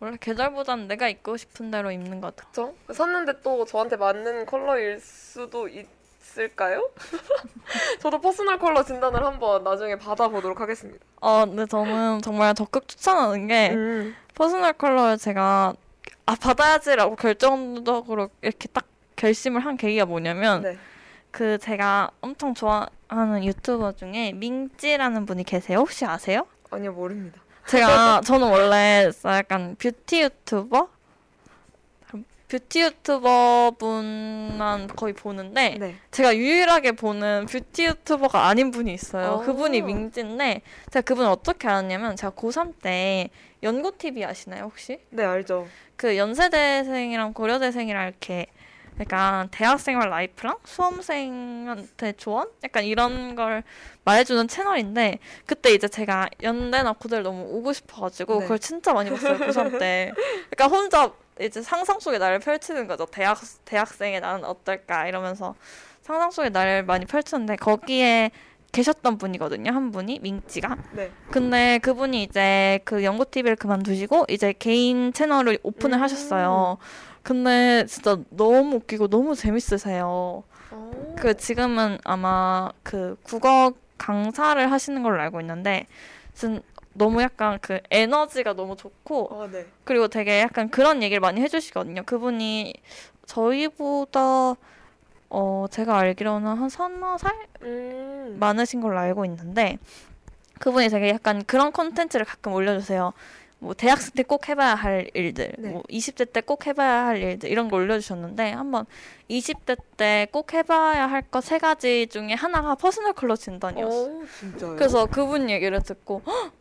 원래 계절보단 내가 입고 싶은 대로 입는 거죠. 그렇죠? 샀는데 또 저한테 맞는 컬러일 수도 있을까요? 저도 personal color 진단을 한번 나중에 받아보도록 하겠습니다. 어, 근데 저는 정말 적극 추천하는 게 음. personal color를 제가 아 받아야지라고 결정적으로 이렇게 딱 결심을 한 계기가 뭐냐면 네. 그 제가 엄청 좋아하는 유튜버 중에 민찌라는 분이 계세요. 혹시 아세요? 아니요 모릅니다. 제가 저는 원래 약간 뷰티 유튜버 뷰티 유튜버 분만 거의 보는데 네. 제가 유일하게 보는 뷰티 유튜버가 아닌 분이 있어요. 오. 그분이 민찌인데 제가 그분을 어떻게 알았냐면 제가 고3 때 연고 TV 아시나요 혹시? 네 알죠. 그 연세대생이랑 고려대생이랑 이렇게 약간 대학생활 라이프랑 수험생한테 조언? 약간 이런 걸 말해주는 채널인데 그때 이제 제가 연대나 고대를 너무 오고 싶어가지고 네. 그걸 진짜 많이 봤어요 고3 때. 그러니까 혼자 이제 상상 속의 나를 펼치는 거죠. 대학 대학생의 나는 어떨까 이러면서 상상 속의 나를 많이 펼쳤는데 거기에 계셨던 분이거든요. 한 분이 민지가. 네. 근데 그분이 이제 그 연고 TV를 그만두시고 이제 개인 채널을 오픈을 음. 하셨어요. 근데 진짜 너무 웃기고 너무 재밌으세요. 어. 그 지금은 아마 그 국어 강사를 하시는 걸로 알고 있는데 진 너무 약간 그 에너지가 너무 좋고 아 네. 그리고 되게 약간 그런 얘기를 많이 해주시거든요. 그분이 저희보다 어 제가 알기로는 한 서너 살 음. 많으신 걸로 알고 있는데 그분이 되게 약간 그런 콘텐츠를 가끔 올려주세요. 뭐 대학생 때 꼭 해봐야 할 일들, 네. 뭐 20대 때 꼭 해봐야 할 일들 이런 거 올려주셨는데 한번 20대 때 꼭 해봐야 할 것 세 가지 중에 하나가 personal color 진단이었어요. 어 진짜요? 그래서 그분 얘기를 듣고 "헉!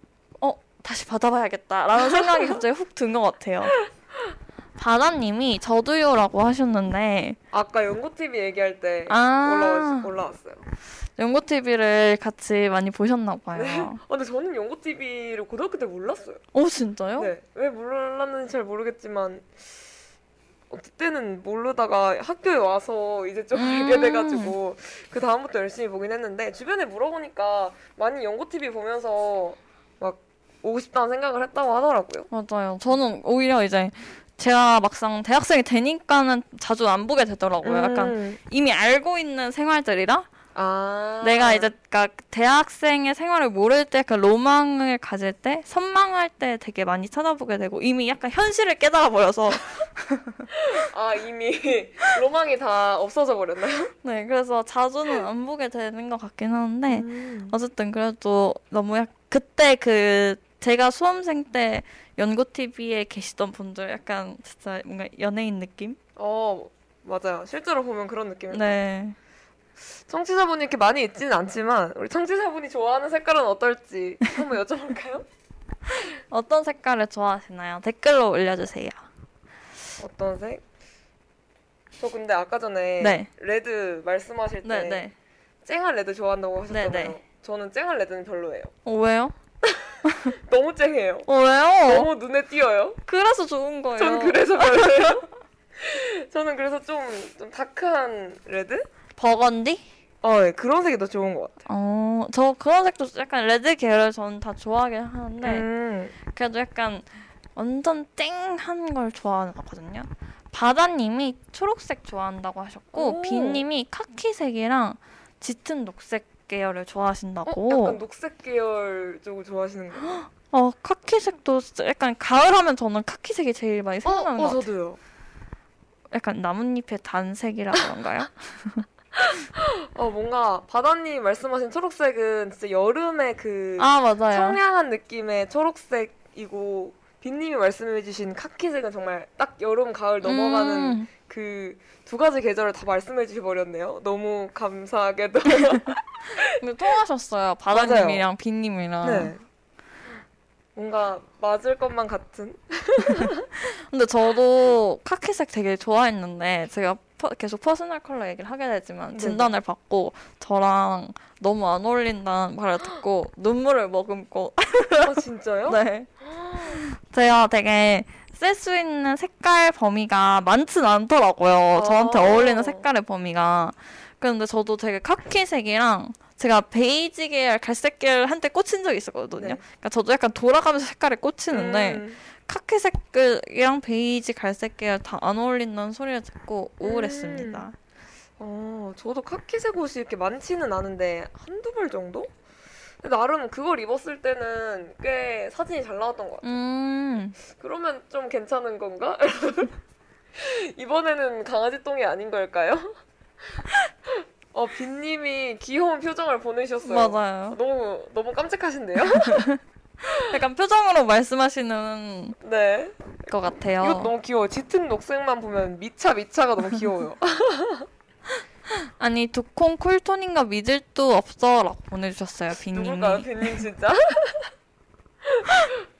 어 다시 받아봐야겠다라는 생각이 갑자기 훅 든 것 같아요. 바다님이 저도요라고 하셨는데 아까 연고 TV 얘기할 때 아 올라왔, 올라왔어요. 연고 TV를 같이 많이 보셨나 봐요. 아, 근데 저는 연고 TV를 고등학교 때 몰랐어요. 오 진짜요? 네. 왜 몰랐는지 잘 모르겠지만 어, 그때는 모르다가 학교에 와서 이제 좀 음. 알게 돼가지고 그 다음부터 열심히 보긴 했는데 주변에 물어보니까 많이 연고 TV 보면서 막 오고 싶다는 생각을 했다고 하더라고요. 맞아요. 저는 오히려 이제 제가 막상 대학생이 되니까는 자주 안 보게 되더라고요. 약간 음. 이미 알고 있는 생활들이라 아 내가 이제 그러니까 대학생의 생활을 모를 때 그 로망을 가질 때 선망할 때 되게 많이 찾아보게 되고 이미 약간 현실을 깨달아 버려서 아 이미 로망이 다 없어져 버렸나요? 네 그래서 자주는 안 보게 되는 것 같긴 하는데 음. 어쨌든 그래도 너무 약 그때 그 제가 수험생 때 연고 TV에 계시던 분들 약간 진짜 뭔가 연예인 느낌? 어 맞아요. 실제로 보면 그런 느낌이 네. 청취자분이 이렇게 많이 있지는 않지만 우리 청취자분이 좋아하는 색깔은 어떨지 한번 여쭤볼까요? 어떤 색깔을 좋아하시나요? 댓글로 올려주세요. 어떤 색? 저 근데 아까 전에 네. red 말씀하실 때 네, 네. 쨍한 red 좋아한다고 하셨잖아요. 네, 네. 저는 쨍한 red는 별로예요. 어, 왜요? 너무 쨍해요. 어, 왜요? 너무 눈에 띄어요. 그래서 좋은 거예요. 전 그래서 별로예요. 저는 그래서 좀, 좀 dark한 red? burgundy? 어, 네, 그런 색이 더 좋은 것 같아요. 어, 저 그런 색도 약간 red 계열 저는 다 좋아하긴 하는데 음. 그래도 약간 완전 쨍한 걸 좋아하거든요. 바다님이 초록색 좋아한다고 하셨고 오. 비님이 카키색이랑 짙은 녹색 계열을 어, 좋아하신다고. 약간 녹색 계열 쪽을 좋아하시는 거예요? 어, 카키색도 약간 가을 하면 저는 카키색이 제일 많이 어, 생각나는 어, 것 같아요. 저도요. 약간 나뭇잎의 단색이라 그런가요? 어, 뭔가 바다님 말씀하신 초록색은 진짜 여름의 그 아, 맞아요. 청량한 느낌의 초록색이고 빈님이 말씀해주신 카키색은 정말 딱 여름 가을 넘어가는 음, 그두 가지 계절을 다 말씀해주셔 버렸네요. 너무 감사하게도. 근데 통하셨어요. 바다님이랑 비님이랑. 네. 뭔가 맞을 것만 같은. 근데 저도 카키색 되게 좋아했는데 제가 퍼- 계속 personal color 얘기를 하게 되지만 네. 진단을 받고 저랑 너무 안 어울린다는 말을 듣고 눈물을 머금고 아 진짜요? 네. 제가 되게 쓸 수 있는 색깔 범위가 많진 않더라고요. 저한테 아. 어울리는 색깔의 범위가. 그런데 저도 되게 카키색이랑 제가 베이지 계열, 갈색 계열 한때 꽂힌 적이 있었거든요. 네. 그러니까 저도 약간 돌아가면서 색깔에 꽂히는데 음, 카키색이랑 베이지, 갈색 계열 다 안 어울린다는 소리를 듣고 우울했습니다. 어, 저도 카키색 옷이 이렇게 많지는 않은데 한두 벌 정도? 나름 그걸 입었을 때는 꽤 사진이 잘 나왔던 것 같아요. 음, 그러면 좀 괜찮은 건가? 이번에는 강아지 똥이 아닌 걸까요? 어, 빈님이 귀여운 표정을 보내셨어요. 맞아요. 너무 너무 깜찍하신데요? 약간 표정으로 말씀하시는 네. 것 같아요. 이것도 너무 귀여워. 짙은 녹색만 보면 미차 미차가 너무 귀여워요. 아니 두콩 쿨톤인가 믿을 도 없어라고 보내주셨어요 빈님이. 누굴까요, 빈님 진짜?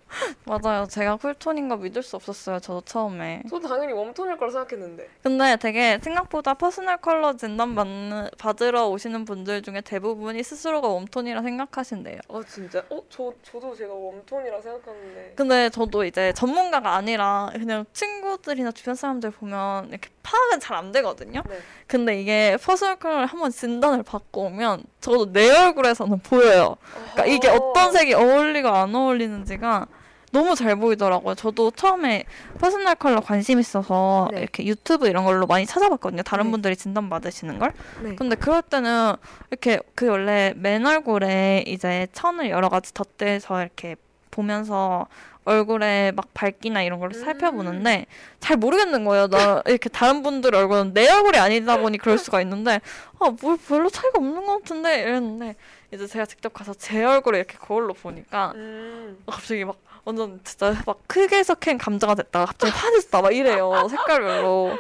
맞아요. 제가 쿨톤인가 믿을 수 없었어요. 저도 처음에. 저도 당연히 warm tone일 거라 생각했는데. 근데 되게 생각보다 personal color 진단 받는, 받으러 오시는 분들 중에 대부분이 스스로가 warm tone이라 생각하신대요. 아 진짜? 어, 저 저도 제가 warm tone이라 생각하는데. 근데 저도 이제 전문가가 아니라 그냥 친구들이나 주변 사람들 보면 이렇게 파악은 잘 안 되거든요. 네. 근데 이게 personal color를 한번 진단을 받고 오면 저도 내 얼굴에서는 보여요. 그러니까 이게 어떤 색이 어울리고 안 어울리는지가 너무 잘 보이더라고요. 저도 처음에 personal color 관심 있어서 네. 이렇게 유튜브 이런 걸로 많이 찾아봤거든요. 다른 네. 분들이 진단 받으시는 걸. 네. 근데 그럴 때는 이렇게 그 원래 맨 얼굴에 이제 천을 여러 가지 덧대서 이렇게 보면서 얼굴에 막 밝기나 이런 걸 음. 살펴보는데 잘 모르겠는 거예요. 나 이렇게 다른 분들 얼굴은 내 얼굴이 아니다 보니 그럴 수가 있는데 아 뭘 별로 차이가 없는 것 같은데 이랬는데 이제 제가 직접 가서 제 얼굴을 이렇게 거울로 보니까 음. 갑자기 막 완전 진짜 막 크게 섞인 감자가 됐다가 갑자기 환해졌다 막 이래요 색깔별로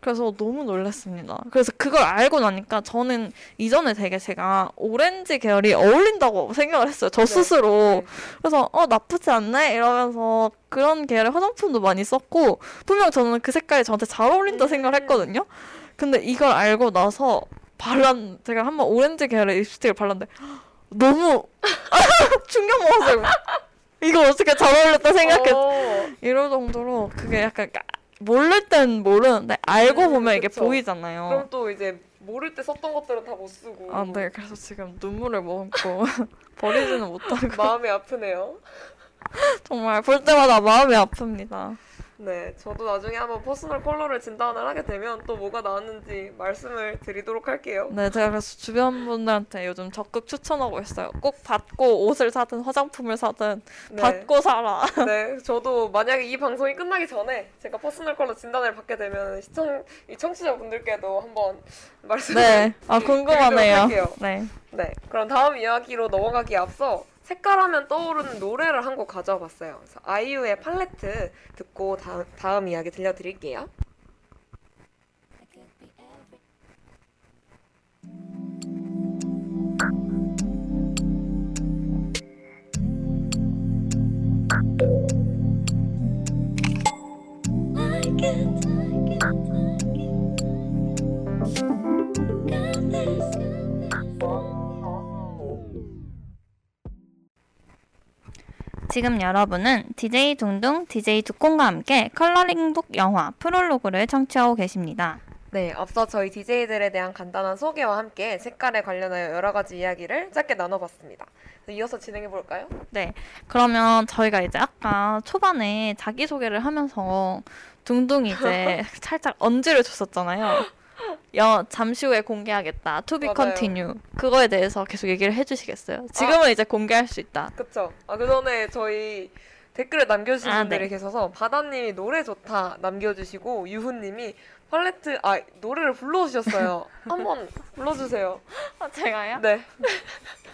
그래서 너무 놀랐습니다 그래서 그걸 알고 나니까 저는 이전에 되게 제가 오렌지 계열이 어울린다고 생각을 했어요 저 네. 스스로 네. 그래서 어 나쁘지 않네 이러면서 그런 계열의 화장품도 많이 썼고 분명 저는 그 색깔이 저한테 잘 어울린다 음. 생각을 했거든요 근데 이걸 알고 나서 발란 제가 한 번 오렌지 계열의 립스틱을 발랐는데 너무 충격 먹었어요 이거 어떻게 잘 어울렸다 생각했 어. 이럴 정도로 그게 약간 까- 모를 땐 모르는데 알고 음, 보면 이게 그쵸. 보이잖아요. 그럼 또 이제 모를 때 썼던 것들은 다 못 쓰고. 아, 네. 그래서 지금 눈물을 머금고 버리지는 못하고 마음이 아프네요. 정말 볼 때마다 마음이 아픕니다. 네, 저도 나중에 한번 personal color를 진단을 하게 되면 또 뭐가 나왔는지 말씀을 드리도록 할게요. 네, 제가 그래서 주변 분들한테 요즘 적극 추천하고 있어요. 꼭 받고 옷을 사든 화장품을 사든 네. 받고 사라. 네, 저도 만약에 이 방송이 끝나기 전에 제가 personal color 진단을 받게 되면 시청 이 청취자분들께도 한번 말씀을 네, 아 궁금하네요. 네, 네, 그럼 다음 이야기로 넘어가기에 앞서 색깔하면 떠오르는 노래를 한 곡 가져와 봤어요. 그래서 아이유의 팔레트 듣고 다음, 다음 이야기 들려드릴게요. I could 지금 여러분은 DJ 둥둥, DJ 두콩과 함께 컬러링북 영화 프롤로그를 청취하고 계십니다. 네, 앞서 저희 DJ들에 대한 간단한 소개와 함께 색깔에 관련하여 여러 가지 이야기를 짧게 나눠봤습니다. 이어서 진행해 볼까요? 네, 그러면 저희가 이제 아까 초반에 자기 소개를 하면서 둥둥이 이제 살짝 언지를 줬었잖아요. 여, 잠시 후에 공개하겠다. To be 맞아요. continue. 그거에 대해서 계속 얘기를 해주시겠어요? 지금은 이제 공개할 수 있다. 그쵸? 아, 그 전에 저희 댓글을 남겨주신 아, 분들이 네. 계셔서 바다님이 노래 좋다 남겨주시고 유후님이 팔레트 아 노래를 불러주셨어요. 한번 불러주세요. 아, 제가요? 네.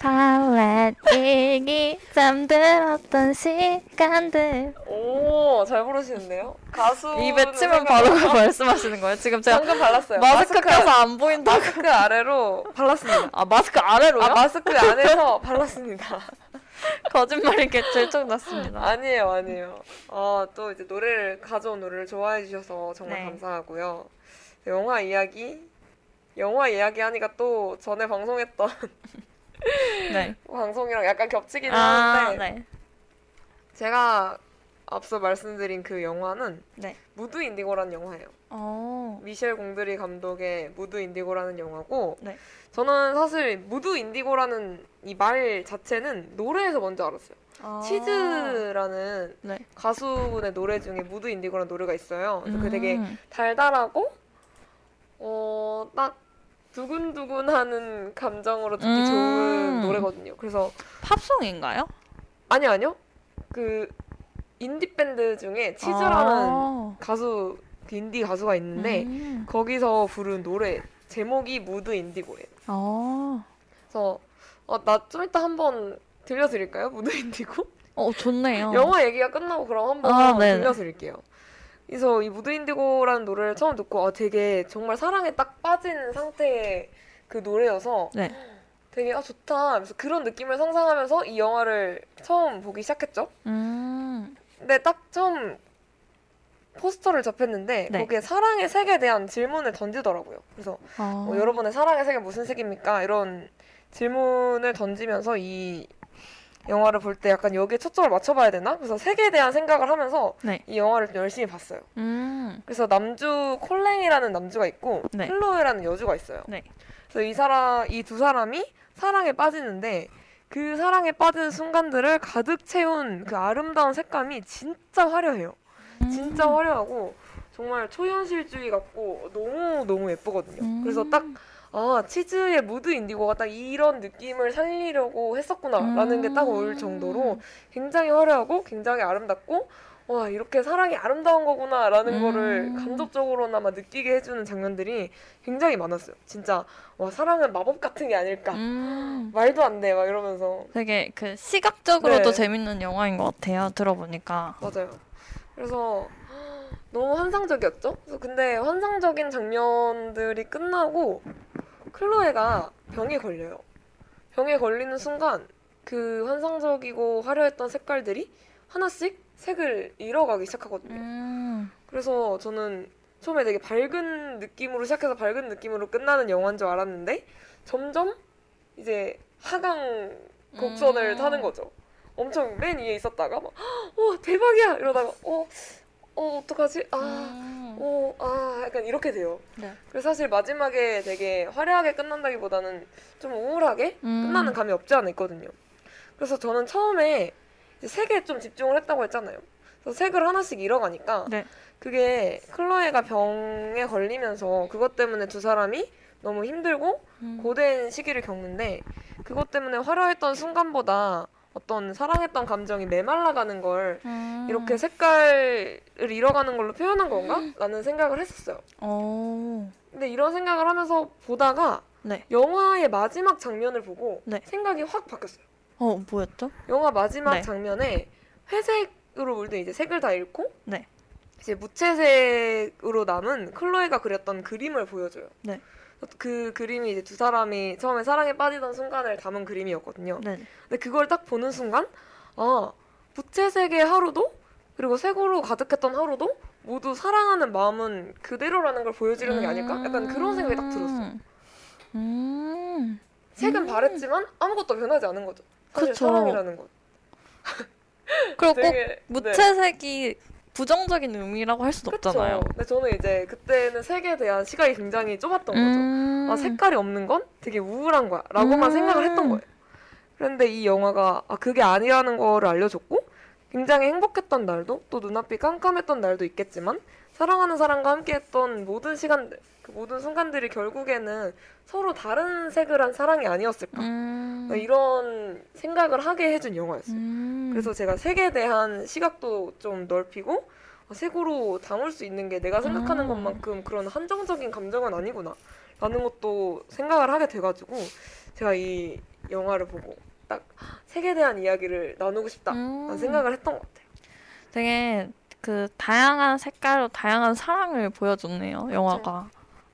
팔렛 일기 잠들었던 시간들 오, 잘 부르시는데요? 가수 입에 침을 바르고 말씀하시는 거예요? 지금 제가 방금 발랐어요. 마스크 껴서 안 보인다고 마스크 아래로 발랐습니다. 아 마스크 아래로요? 아 마스크 안에서 발랐습니다. 거짓말인 게 들통났습니다. 아니에요, 아니에요. 아, 또 이제 노래를 가져온 노래를 좋아해 주셔서 정말 네. 감사하고요. 영화 이야기 영화 이야기 하니까 또 전에 방송했던 네. 방송이랑 약간 겹치긴 아, 하는데 네. 제가 앞서 말씀드린 그 영화는 네. Mood Indigo라는 영화예요. 어. 미셸 공드리 감독의 Mood Indigo라는 영화고 네. 저는 사실 Mood Indigo라는 이 말 자체는 노래에서 먼저 알았어요. 아. 치즈라는 네. 가수분의 노래 중에 Mood Indigo라는 노래가 있어요. 그래서 그 되게 음. 달달하고 어 딱 두근두근하는 감정으로 듣기 음. 좋은 노래거든요. 그래서 팝송인가요? 아니 아니요 그 인디 밴드 중에 치즈라는 아. 가수 그 인디 가수가 있는데 음. 거기서 부른 노래 제목이 Mood Indigo예요. 아, 그래서 어, 나 좀 이따 한번 들려드릴까요? Mood Indigo? 어 좋네요. 영화 얘기가 끝나고 그럼 한번 아, 네네. 들려드릴게요. 그래서 이 Mood Indigo라는 노래를 처음 듣고 아, 되게 정말 사랑에 딱 빠진 상태의 그 노래여서 네. 되게 아 좋다. 그래서 그런 느낌을 상상하면서 이 영화를 처음 보기 시작했죠. 음, 근데 딱 처음 포스터를 접했는데 네. 거기에 사랑의 색에 대한 질문을 던지더라고요. 그래서 아, 어, 여러분의 사랑의 색은 무슨 색입니까? 이런 질문을 던지면서 이 영화를 볼 때 약간 여기에 초점을 맞춰봐야 되나? 그래서 색에 대한 생각을 하면서 네. 이 영화를 좀 열심히 봤어요. 음, 그래서 남주 콜랭이라는 남주가 있고 네. 클로에라는 여주가 있어요. 네. 그래서 이 사람 이 두 사람이 사랑에 빠지는데 그 사랑에 빠지는 순간들을 가득 채운 그 아름다운 색감이 진짜 화려해요. 진짜 음. 화려하고 정말 초현실주의 같고 너무 너무 예쁘거든요. 음. 그래서 딱 아, 치즈의 무드 인디고가 딱 이런 느낌을 살리려고 했었구나라는 게딱 올 정도로 굉장히 화려하고 굉장히 아름답고 와, 이렇게 사랑이 아름다운 거구나라는 음. 거를 간접적으로나마 느끼게 해주는 장면들이 굉장히 많았어요. 진짜 와, 사랑은 마법 같은 게 아닐까. 음, 말도 안 돼, 막 이러면서. 되게 그 시각적으로도 네. 재밌는 영화인 것 같아요. 들어보니까. 맞아요. 그래서 너무 환상적이었죠? 근데 환상적인 장면들이 끝나고 클로에가 병에 걸려요. 병에 걸리는 순간 그 환상적이고 화려했던 색깔들이 하나씩 색을 잃어가기 시작하거든요. 음, 그래서 저는 처음에 되게 밝은 느낌으로 시작해서 밝은 느낌으로 끝나는 영화인 줄 알았는데 점점 이제 하강 곡선을 음. 타는 거죠. 엄청 맨 위에 있었다가 막, 어 대박이야 이러다가 어, 어 어떡하지? 아, 음. 어, 아 약간 이렇게 돼요. 네. 그래서 사실 마지막에 되게 화려하게 끝난다기보다는 좀 우울하게 음. 끝나는 감이 없지 않아 있거든요. 그래서 저는 처음에 이제 색에 좀 집중을 했다고 했잖아요. 그래서 색을 하나씩 잃어가니까 네. 그게 클로에가 병에 걸리면서 그것 때문에 두 사람이 너무 힘들고 음. 고된 시기를 겪는데 그것 때문에 화려했던 순간보다 어떤 사랑했던 감정이 메말라가는 걸 음. 이렇게 색깔을 잃어가는 걸로 표현한 건가? 라는 생각을 했었어요. 어. 근데 이런 생각을 하면서 보다가 네. 영화의 마지막 장면을 보고 네. 생각이 확 바뀌었어요. 어, 뭐였죠? 영화 마지막 네. 장면에 회색으로 물든 이제 색을 다 잃고 네. 이제 무채색으로 남은 클로에가 그렸던 그림을 보여줘요. 네. 그 그림이 이제 두 사람이 처음에 사랑에 빠지던 순간을 담은 그림이었거든요. 네. 근데 그걸 딱 보는 순간 아 무채색의 하루도 그리고 색으로 가득했던 하루도 모두 사랑하는 마음은 그대로라는 걸 보여주려는 게 아닐까? 약간 그런 생각이 딱 들었어. 음. 색은 음. 바랬지만 아무것도 변하지 않은 거죠. 사실 그쵸. 사랑이라는 건. 그리고 꼭 되게 네. 무채색이 부정적인 의미라고 할 수도 그쵸. 없잖아요. 근데 저는 이제 그때는 색에 대한 시각이 굉장히 좁았던 거죠. 음. 아 색깔이 없는 건 되게 우울한 거야 라고만 음. 생각을 했던 거예요. 그런데 이 영화가 아 그게 아니라는 거를 알려줬고 굉장히 행복했던 날도 또 눈앞이 깜깜했던 날도 있겠지만 사랑하는 사람과 함께했던 모든 시간들 그 모든 순간들이 결국에는 서로 다른 색을 한 사랑이 아니었을까 음. 뭐 이런 생각을 하게 해준 영화였어요. 음. 그래서 제가 색에 대한 시각도 좀 넓히고 어, 색으로 담을 수 있는 게 내가 생각하는 음. 것만큼 그런 한정적인 감정은 아니구나 라는 것도 생각을 하게 돼가지고 제가 이 영화를 보고 딱 색에 대한 이야기를 나누고 싶다 음. 라는 생각을 했던 것 같아요. 되게 그 다양한 색깔로 다양한 사랑을 보여줬네요. 영화가.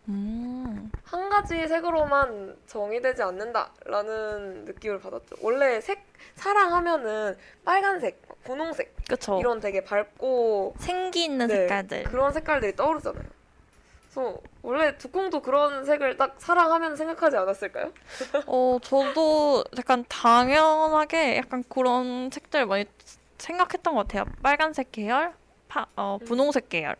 음. 한 가지 색으로만 정의되지 않는다라는 느낌을 받았죠. 원래 색 사랑하면은 빨간색, 분홍색 그쵸. 이런 되게 밝고 생기 있는 네, 색깔들. 그런 색깔들이 떠오르잖아요. 그래서 원래 두콩도 그런 색을 딱 사랑하면 생각하지 않았을까요? 어, 저도 약간 당연하게 약간 그런 색들 많이 생각했던 것 같아요. 빨간색 계열, 파, 어, 음. 분홍색 계열.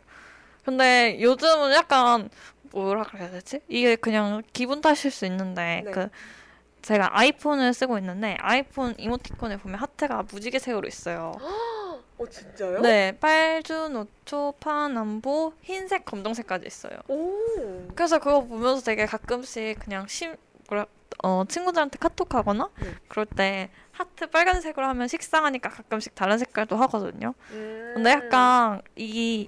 근데 요즘은 약간 뭐라 그래야 되지? 이게 그냥 기분 탓일 수 있는데 네. 그 제가 아이폰을 쓰고 있는데 아이폰 이모티콘에 보면 하트가 무지개 색으로 있어요. 어 진짜요? 네, 빨주, 노초, 파남보, 흰색, 검정색까지 있어요. 오. 그래서 그거 보면서 되게 가끔씩 그냥 심 어 친구들한테 카톡하거나 네. 그럴 때 하트 빨간색으로 하면 식상하니까 가끔씩 다른 색깔도 하거든요. 음. 근데 약간 이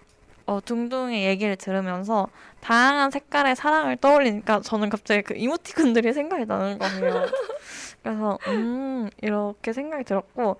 어, 둥둥의 얘기를 들으면서 다양한 색깔의 사랑을 떠올리니까 저는 갑자기 그 이모티콘들이 생각이 나는 거예요. 그래서 음 이렇게 생각이 들었고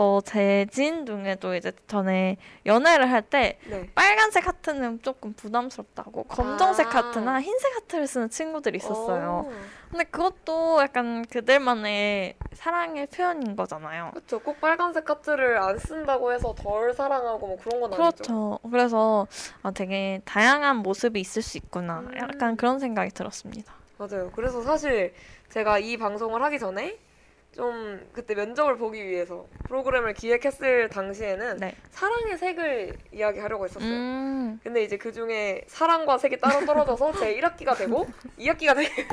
어, 제 지인 중에도 이제 전에 연애를 할때 네. 빨간색 하트는 조금 부담스럽다고 검정색 아. 하트나 흰색 하트를 쓰는 친구들이 있었어요. 어, 근데 그것도 약간 그들만의 사랑의 표현인 거잖아요. 그렇죠. 꼭 빨간색 카트를 안 쓴다고 해서 덜 사랑하고 뭐 그런 건 아니죠. 그렇죠. 그래서 아, 되게 다양한 모습이 있을 수 있구나. 음. 약간 그런 생각이 들었습니다. 맞아요. 그래서 사실 제가 이 방송을 하기 전에 좀 그때 면접을 보기 위해서 프로그램을 기획했을 당시에는 네. 사랑의 색을 이야기하려고 했었어요. 음, 근데 이제 그 중에 사랑과 색이 따로 떨어져서 제 1학기가 되고 2학기가 되게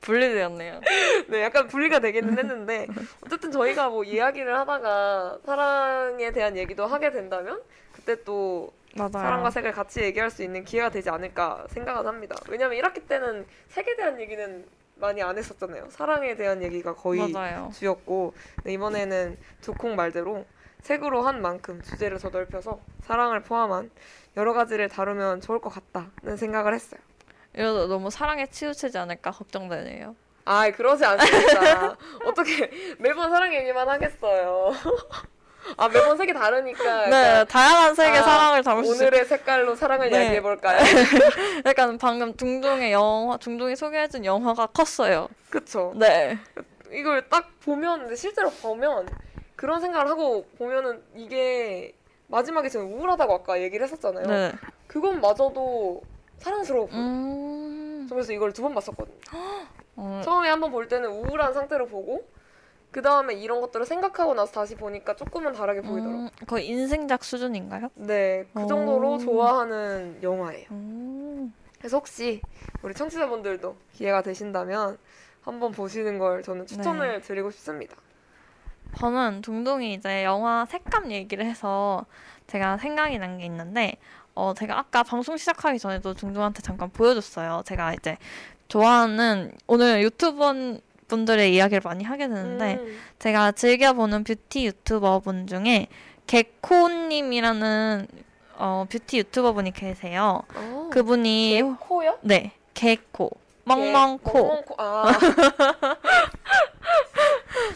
분리되었네요. 네, 약간 분리가 되기는 했는데 어쨌든 저희가 뭐 이야기를 하다가 사랑에 대한 얘기도 하게 된다면 그때 또 맞아요. 사랑과 색을 같이 얘기할 수 있는 기회가 되지 않을까 생각은 합니다. 왜냐면 1학기 때는 색에 대한 얘기는 많이 안 했었잖아요. 사랑에 대한 얘기가 거의 맞아요. 주였고 이번에는 두콩 말대로 색으로 한 만큼 주제를 더 넓혀서 사랑을 포함한 여러 가지를 다루면 좋을 것 같다는 생각을 했어요. 이러다 너무 사랑에 치우치지 않을까 걱정되네요. 아, 그러지 않습니다. 어떻게 매번 사랑 얘기만 하겠어요. 아, 매번 색이 다르니까 네, 다양한 색의 아, 사랑을 담을 수있 오늘의 색깔로 사랑을 네. 이야기해 볼까요? 약간 방금 둥둥의 영화, 둥둥이 소개해준 영화가 컸어요. 그쵸. 네. 이걸 딱 보면 실제로 보면 그런 생각을 하고 보면은 이게 마지막에 저는 우울하다고 아까 얘기를 했었잖아요. 네. 그건 마저도 사랑스러워. 요 음. 그래서 이걸 두 번 봤었거든요. 어, 처음에 한 번 볼 때는 우울한 상태로 보고 그 다음에 이런 것들을 생각하고 나서 다시 보니까 조금은 다르게 보이더라고요. 음, 거의 인생작 수준인가요? 네, 그 어. 정도로 좋아하는 영화예요. 음. 그래서 혹시 우리 청취자분들도 기회가 되신다면 한번 보시는 걸 저는 추천을 네. 드리고 싶습니다. 저는 둥둥이 이제 영화 색감 얘기를 해서 제가 생각이 난 게 있는데, 어, 제가 아까 방송 시작하기 전에도 둥둥한테 잠깐 보여줬어요. 제가 이제 좋아하는, 오늘 유튜버 분들의 이야기를 많이 하게 되는데, 음. 제가 즐겨보는 뷰티 유튜버 분 중에 개코님이라는 어, 뷰티 유튜버 분이 계세요. 어. 그분이, 코요? 네, 개코. 멍멍코. 멍멍코. 아,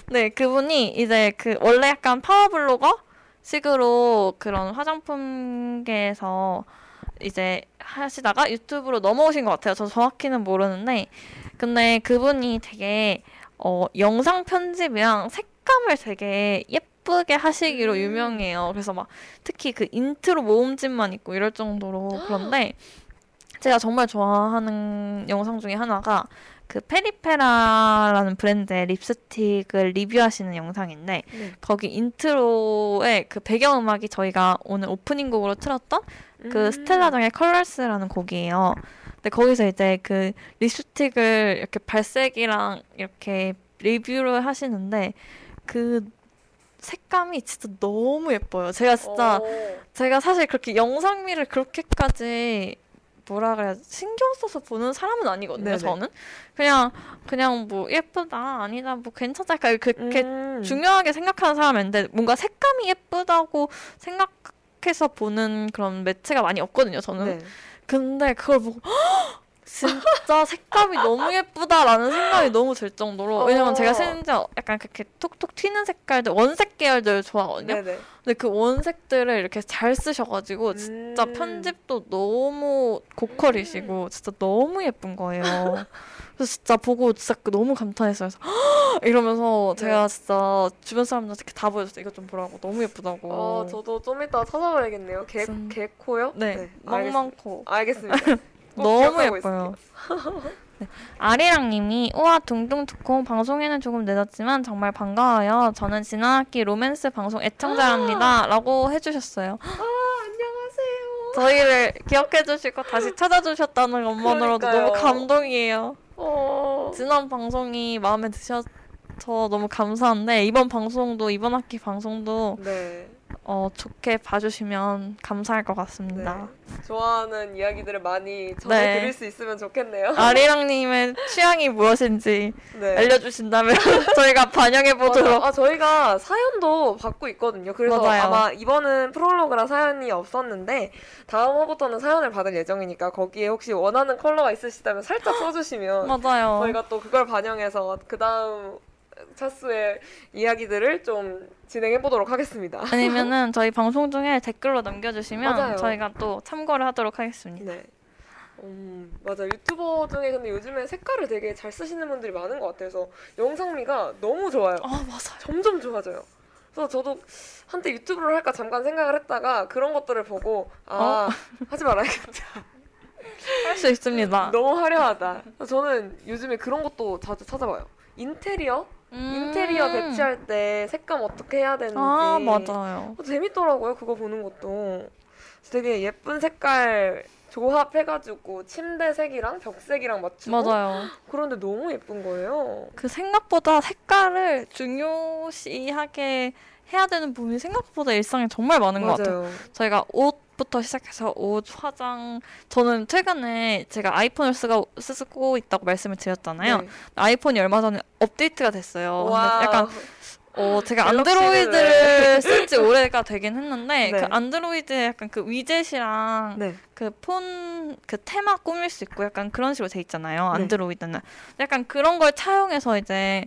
네, 그분이 이제 그 원래 약간 power blogger 식으로 그런 화장품계에서 이제 하시다가 유튜브로 넘어오신 것 같아요. 저 정확히는 모르는데 근데 그분이 되게 어 영상 편집이랑 색감을 되게 예쁘게 하시기로 음. 유명해요. 그래서 막 특히 그 인트로 모음집만 있고 이럴 정도로 그런데 제가 정말 좋아하는 영상 중에 하나가 그 페리페라라는 브랜드의 립스틱을 리뷰하시는 영상인데 네. 거기 인트로에 그 배경음악이 저희가 오늘 오프닝 곡으로 틀었던 그 음. 스텔라장의 컬러스라는 곡이에요. 근데 거기서 이제 그 립스틱을 이렇게 발색이랑 이렇게 리뷰를 하시는데 그 색감이 진짜 너무 예뻐요. 제가 진짜 어. 제가 사실 그렇게 영상미를 그렇게까지 뭐라 그래야 신경 써서 보는 사람은 아니거든요. 네네. 저는 그냥 그냥 뭐 예쁘다 아니다 뭐 괜찮다 그러니까 그렇게 음. 중요하게 생각하는 사람인데 뭔가 색감이 예쁘다고 생각해서 보는 그런 매체가 많이 없거든요. 저는 네. 근데 그걸 보고 "헉! 진짜 색감이 너무 예쁘다라는 생각이 너무 들 정도로 왜냐면 어. 제가 심지어 약간 그렇게 톡톡 튀는 색깔들 원색 계열들 좋아하거든요. 네네. 근데 그 원색들을 이렇게 잘 쓰셔가지고 진짜 음. 편집도 너무 고퀄이시고 진짜 너무 예쁜 거예요. 그래서 진짜 보고 진짜 그 너무 감탄했어요. 그래서 "헉!" 이러면서 네. 제가 진짜 주변 사람들한테 다 보여줬어요. 이거 좀 보라고 너무 예쁘다고. 어, 저도 좀 이따 찾아봐야겠네요. 개, 진- 개코요? 네, 알겠, 멍멍코. 알겠습니다. 꼭 너무 예뻐요. 네. 아리랑님이 우와 둥둥두콩 방송에는 조금 늦었지만 정말 반가워요. 저는 지난 학기 로맨스 방송 애청자랍니다.라고 해주셨어요. 아, 안녕하세요. 저희를 기억해 주시고 다시 찾아주셨다는 것만으로도 그러니까요. 너무 감동이에요. 어. 지난 방송이 마음에 드셔서 너무 감사한데 이번 방송도 이번 학기 방송도 네. 어, 좋게 봐주시면 감사할 것 같습니다. 네. 좋아하는 이야기들을 많이 네. 전해 드릴 수 있으면 좋겠네요. 아리랑님의 취향이 무엇인지 네. 알려주신다면 저희가 반영해 보도록. 아, 저희가 사연도 받고 있거든요. 그래서 맞아요. 아마 이번은 프롤로그라 사연이 없었는데 다음 화부터는 사연을 받을 예정이니까 거기에 혹시 원하는 컬러가 있으시다면 살짝 써주시면 맞아요. 저희가 또 그걸 반영해서 그 다음 차수의 이야기들을 좀 진행해 보도록 하겠습니다. 아니면은 저희 방송 중에 댓글로 남겨주시면 맞아요. 저희가 또 참고를 하도록 하겠습니다. 네. 음, 맞아. 유튜버 중에 근데 요즘에 색깔을 되게 잘 쓰시는 분들이 많은 것 같아서 영상미가 너무 좋아요. 아 맞아요. 점점 좋아져요. 그래서 저도 한때 유튜브를 할까 잠깐 생각을 했다가 그런 것들을 보고 아 하지 말아야겠다. 할 수 있습니다. 너무 화려하다. 저는 요즘에 그런 것도 자주 찾아봐요. 인테리어? 음. 인테리어 배치할 때 색감 어떻게 해야 되는지. 아 맞아요. 어, 재밌더라고요. 그거 보는 것도. 되게 예쁜 색깔 조합해가지고 침대 색이랑 벽색이랑 맞추고 맞아요. 그런데 너무 예쁜 거예요. 그 생각보다 색깔을 중요시하게 해야 되는 부분이 생각보다 일상에 정말 많은 것 같아요. 맞아요. 저희가 옷 부터 시작해서 옷, 화장. 저는 최근에 제가 아이폰을 쓰고, 쓰고 있다고 말씀을 드렸잖아요. 네. 아이폰이 얼마 전에 업데이트가 됐어요. 약간 어, 제가 안드로이드를 쓴지 오래가 되긴 했는데 네. 그 안드로이드에 약간 그 위젯이랑 네. 그폰그 테마 꾸밀 수 있고 약간 그런 식으로 돼 있잖아요. 네. 안드로이드는 약간 그런 걸 차용해서 이제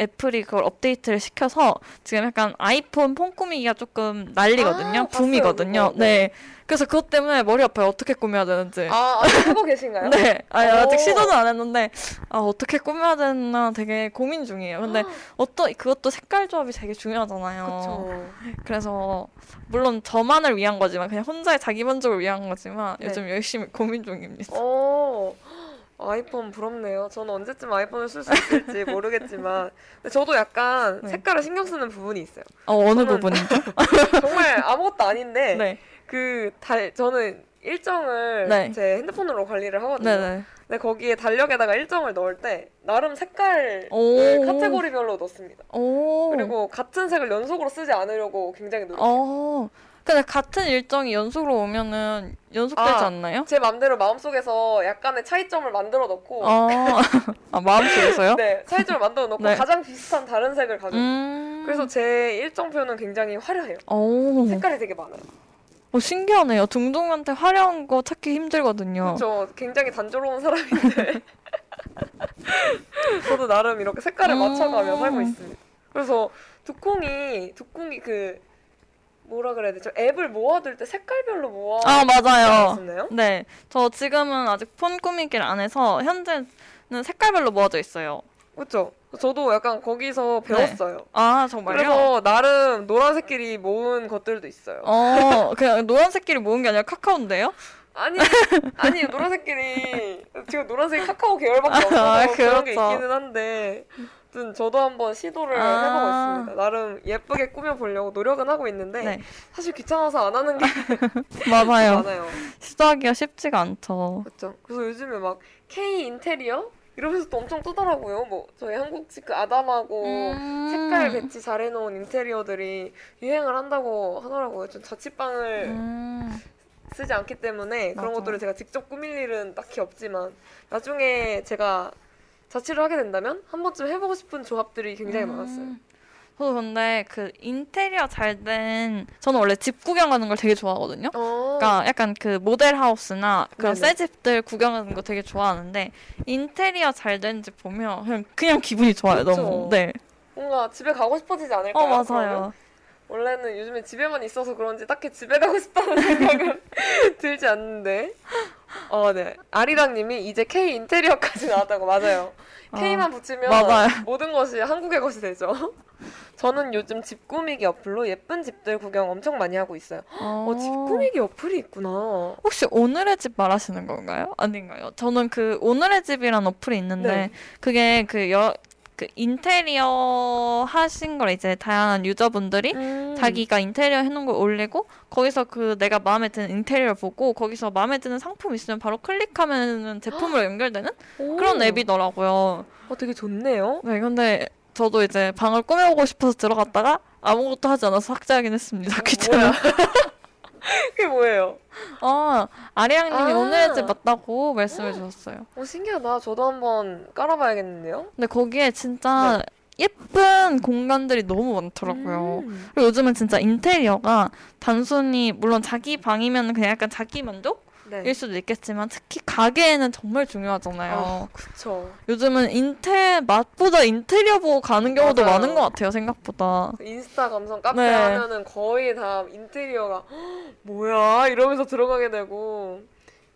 애플이 그걸 업데이트를 시켜서 지금 약간 아이폰 폰 꾸미기가 조금 난리거든요. 아, 붐이거든요. 봤어요, 그거. 네. 그래서 그것 때문에 머리 아파요. 어떻게 꾸며야 되는지. 아, 아직 하고 계신가요? 네. 아니, 아직 오. 시도는 안 했는데 아, 어떻게 꾸며야 되나 되게 고민 중이에요. 근데 어떤 그것도 색깔 조합이 되게 중요하잖아요. 그쵸. 그래서 물론 저만을 위한 거지만 그냥 혼자의 자기 만족을 위한 거지만 네. 요즘 열심히 고민 중입니다. 어, 아이폰 부럽네요. 저는 언제쯤 아이폰을 쓸 수 있을지 모르겠지만, 근데 저도 약간 네. 색깔을 신경 쓰는 부분이 있어요. 어, 어느 부분이죠? 정말 아무것도 아닌데, 네. 그 달, 저는 일정을 네. 제 핸드폰으로 관리를 하거든요. 네네. 근데 거기에 달력에다가 일정을 넣을 때 나름 색깔을 오. 카테고리별로 넣습니다. 오. 그리고 같은 색을 연속으로 쓰지 않으려고 굉장히 노력해요. 어. 근데 같은 일정이 연속으로 오면은 연속되지 아. 않나요? 제 맘대로 마음속에서 약간의 차이점을 만들어 놓고 어. 아, 마음속에서요? 네, 차이점을 만들어 놓고 네. 가장 비슷한 다른 색을 가지고 음. 그래서 제 일정표는 굉장히 화려해요. 오. 색깔이 되게 많아요. 어, 신기하네요. 둥둥한테 화려한 거 찾기 힘들거든요. 그렇죠. 굉장히 단조로운 사람인데 저도 나름 이렇게 색깔을 음. 맞춰가며 살고 있습니다. 그래서 두콩이 두콩이 그 뭐라 그래야 되죠? 앱을 모아둘 때 색깔별로 모아. 아, 맞아요. 네. 저 지금은 아직 폰 꾸미기를 안 해서 현재는 색깔별로 모아져 있어요. 그렇죠. 저도 약간 거기서 배웠어요. 아, 정말요? 그래서 나름 노란색끼리 모은 것들도 있어요. 어, 그냥 노란색끼리 모은 게 아니라 카카오인데요? 아니, 아니 노란색끼리 지금 노란색이 카카오 계열밖에 없어서 아, 그런 게 그렇죠. 있기는 한데 아무튼 저도 한번 시도를 아. 해보고 있습니다. 나름 예쁘게 꾸며보려고 노력은 하고 있는데 네. 사실 귀찮아서 안 하는 게 맞아요. 많아요. 시도하기가 쉽지가 않죠. 그렇죠. 그래서 요즘에 막 K 인테리어 이러면서 또 엄청 뜨더라고요. 뭐 저희 한국식 그 아담하고 음. 색깔 배치 잘 해놓은 인테리어들이 유행을 한다고 하더라고요. 전 자취방을 음. 쓰지 않기 때문에 그런 맞아. 것들을 제가 직접 꾸밀 일은 딱히 없지만 나중에 제가 자취를 하게 된다면 한 번쯤 해보고 싶은 조합들이 굉장히 많았어요. 음. 저도 근데 그 인테리어 잘 된 저는 원래 집 구경 가는 걸 되게 좋아하거든요. 어, 그러니까 약간 그 모델 하우스나 그런. 새 집들 구경하는 거 되게 좋아하는데 인테리어 잘 된 집 보면 그냥 그냥 기분이 좋아요. 그쵸. 너무. 네. 뭔가 집에 가고 싶어지지 않을까요? 어 그러면? 원래는 요즘에 집에만 있어서 그런지 딱히 집에 가고 싶다는 생각은 들지 않는데. 어, 네. 아리랑님이 이제 K 인테리어까지 나왔다고 맞아요. 아, K만 붙이면 맞아요. 모든 것이 한국의 것이 되죠. 저는 요즘 집 꾸미기 어플로 예쁜 집들 구경 엄청 많이 하고 있어요. 어, 어, 집 꾸미기 어플이 있구나. 혹시 오늘의 집 말하시는 건가요? 아닌가요? 저는 그 오늘의 집이란 어플이 있는데 네. 그게 그 여, 그 인테리어 하신 걸 이제 다양한 유저분들이 음. 자기가 인테리어 해놓은 걸 올리고 거기서 그 내가 마음에 드는 인테리어를 보고 거기서 마음에 드는 상품 있으면 바로 클릭하면 제품으로 연결되는 오. 그런 앱이더라고요. 어, 되게 좋네요. 네, 근데 저도 이제 방을 꾸며보고 싶어서 들어갔다가 아무것도 하지 않아서 삭제하긴 했습니다. 귀찮아. 뭐야? 그게 뭐예요? 아, 아리양님이 아. 오늘의 집 맞다고 말씀해 주셨어요. 어, 신기하다. 저도 한번 깔아봐야겠는데요? 근데 거기에 진짜 예쁜 공간들이 너무 많더라고요. 음. 그리고 요즘은 진짜 인테리어가 단순히 물론 자기 방이면 그냥 약간 자기 만족 일 네. 수도 있겠지만 특히 가게에는 정말 중요하잖아요. 아, 그쵸. 요즘은 인테 맛보다 인테리어 보고 가는 경우도 맞아요. 많은 것 같아요. 생각보다. 인스타 감성 카페 네. 하면은 거의 다 인테리어가 "헉, 뭐야 이러면서 들어가게 되고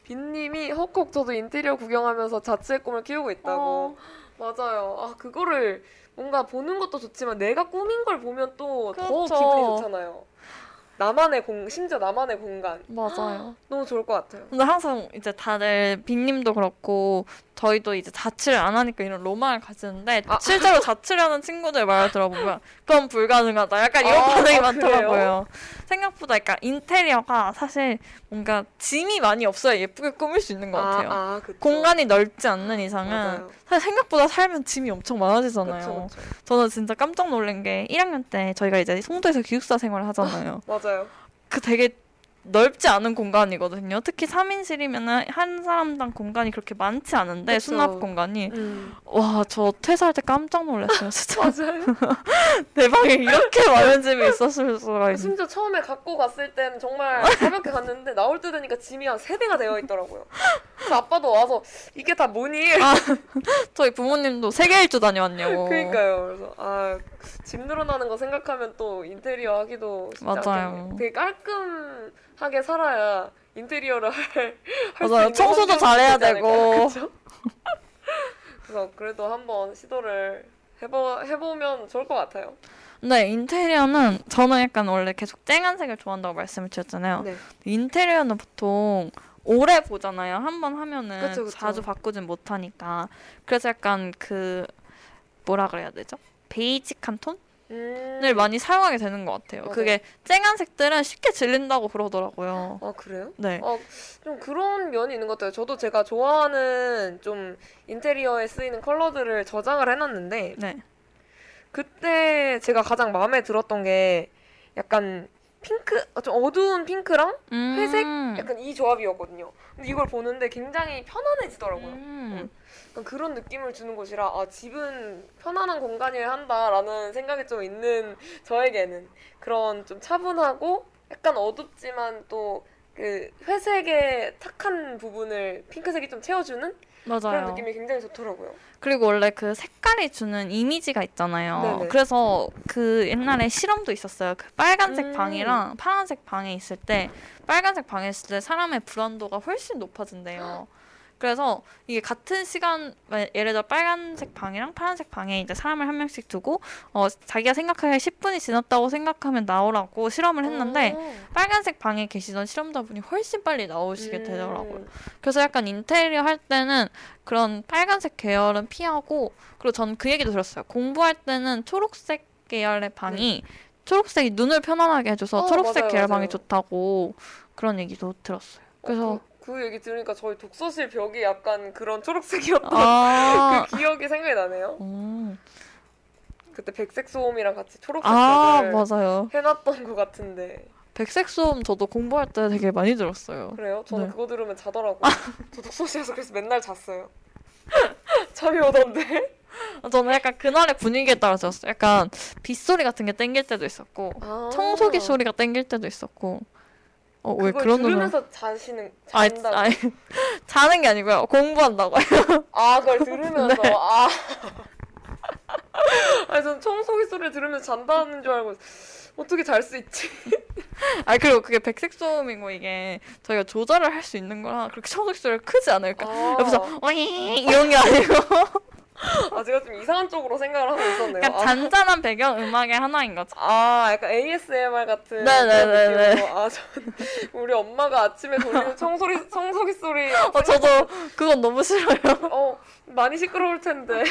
빈님이 헉헉 저도 인테리어 구경하면서 자취의 꿈을 키우고 있다고 맞아요 아 그거를 뭔가 보는 것도 좋지만 내가 꾸민 걸 보면 또더 그렇죠. 기분이 좋잖아요 나만의 공 심지어 나만의 공간 맞아요. 너무 좋을 것 같아요 근데 항상 이제 다들 빈님도 그렇고 저희도 이제 자취를 안 하니까 이런 로망을 가지는데 아. 실제로 자취를 하는 친구들 말을 들어보면 그건 불가능하다. 약간 이런 아, 반응이 아, 많더라고요. 생각보다 약간 인테리어가 사실 뭔가 짐이 많이 없어야 예쁘게 꾸밀 수 있는 것 같아요. 아, 아 그쵸. 공간이 넓지 않는 이상은 맞아요. 사실 생각보다 살면 짐이 엄청 많아지잖아요. 그쵸, 그쵸. 저는 진짜 깜짝 놀란 게 1학년 때 저희가 이제 송도에서 기숙사 생활을 하잖아요. 맞아요 그 되게 넓지 않은 공간이거든요. 특히 3인실이면은 한 사람당 공간이 그렇게 많지 않은데 그쵸. 수납 공간이 음. 와저 퇴사할 때 깜짝 놀랐어요. 진짜 맞아요 내 방에 이렇게 많은 짐이 있었을 수가 있는. 심지어 처음에 갖고 갔을 때는 정말 가볍게 갔는데 나올 때 되니까 짐이 한 세 배가 되어 있더라고요. 그래서 아빠도 와서 이게 다 뭐니? 저희 부모님도 세계 일주 다녀왔냐고. 그러니까요. 그래서 아, 짐 늘어나는 거 생각하면 또 인테리어 하기도 맞아요. 되게 깔끔 하게 살아야 인테리어를 할, 할수 맞아요. 있는 청소도 잘해야? 되고. 그래서 그래도 한번 시도를 해보, 해보면 좋을 것 같아요. 네 인테리어는 저는 약간 원래 계속 쨍한 색을 좋아한다고 말씀을 드렸잖아요. 네. 인테리어는 보통 오래 보잖아요. 한 번 하면은 그쵸, 그쵸. 자주 바꾸진 못하니까. 그래서 약간 그 뭐라 그래야 되죠? 베이직한 톤을 음. 많이 사용하게 되는 것 같아요. 맞아요. 그게 쨍한 색들은 쉽게 질린다고 그러더라고요. 아 그래요? 네. 어, 좀 그런 면이 있는 것 같아요. 저도 제가 좋아하는 좀 인테리어에 쓰이는 컬러들을 저장을 해놨는데 네. 그때 제가 가장 마음에 들었던 게 약간 핑크, 아, 좀 어두운 핑크랑 회색? 음. 약간 이 조합이었거든요. 근데 이걸 보는데 굉장히 편안해지더라고요. 음. 그런 느낌을 주는 곳이라 아 집은 편안한 공간이어야 한다라는 생각이 좀 있는 저에게는 그런 좀 차분하고 약간 어둡지만 또 그 회색의 탁한 부분을 핑크색이 좀 채워주는 그런 맞아요. 느낌이 굉장히 좋더라고요. 그리고 원래 그 색깔이 주는 이미지가 있잖아요. 네네. 그래서 그 옛날에 실험도 있었어요. 그 빨간색 음. 방이랑 파란색 방에 있을 때 빨간색 방에 있을 때 사람의 불안도가 훨씬 높아진대요. 그래서 이게 같은 시간 예를 들어 빨간색 방이랑 파란색 방에 이제 사람을 한 명씩 두고 어 자기가 생각하기에 10분이 지났다고 생각하면 나오라고 실험을 했는데 어. 빨간색 방에 계시던 실험자분이 훨씬 빨리 나오시게 음. 되더라고요. 그래서 약간 인테리어 할 때는 그런 빨간색 계열은 피하고 그리고 전 그 얘기도 들었어요. 공부할 때는 초록색 계열의 방이 초록색이 눈을 편안하게 해줘서 네. 어, 초록색 맞아요, 계열 맞아요. 방이 좋다고 그런 얘기도 들었어요. 그래서 어, 그, 그 얘기 들으니까 저희 독서실 벽이 약간 그런 초록색이었던 아, 그 기억이 생각이 나네요. 음. 그때 백색 소음이랑 같이 초록색 아 맞아요. 해놨던 것 같은데 백색 소음 저도 공부할 때 되게 많이 들었어요. 그래요? 저는 네. 그거 들으면 자더라고요. 저 독서실에서 그래서 맨날 잤어요. 잠이 오던데. 저는 약간 그날의 분위기에 따라 들었어요. 약간 빗소리 같은 게 땡길 때도 있었고 아. 청소기 소리가 땡길 때도 있었고. 어 왜 그런 노래? 들으면서 자시는 아니, 잔다고. 아니 자는 게 아니고요. 공부한다고요. 아 그걸 들으면서 네. 아. 아니 전 청소기 소리를 들으면서 잔다는 줄 알고 어떻게 잘 수 있지? 아 그리고 그게 백색 소음이고 이게 저희가 조절을 할 수 있는 거라 그렇게 청소기 소리가 크지 않을까. 아, 옆에서 오잉 이런 게 아니고 아 제가 좀 이상한 쪽으로 생각을 하고 있었네요. 약간 아. 잔잔한 배경 음악의 하나인 거죠. 아, 약간 ASMR 같은 네네네네. 그런 느낌으로. 아, 전 우리 엄마가 아침에 돌리는 청소기 청소기 소리 어 저도 그건 너무 싫어요. 어 많이 시끄러울 텐데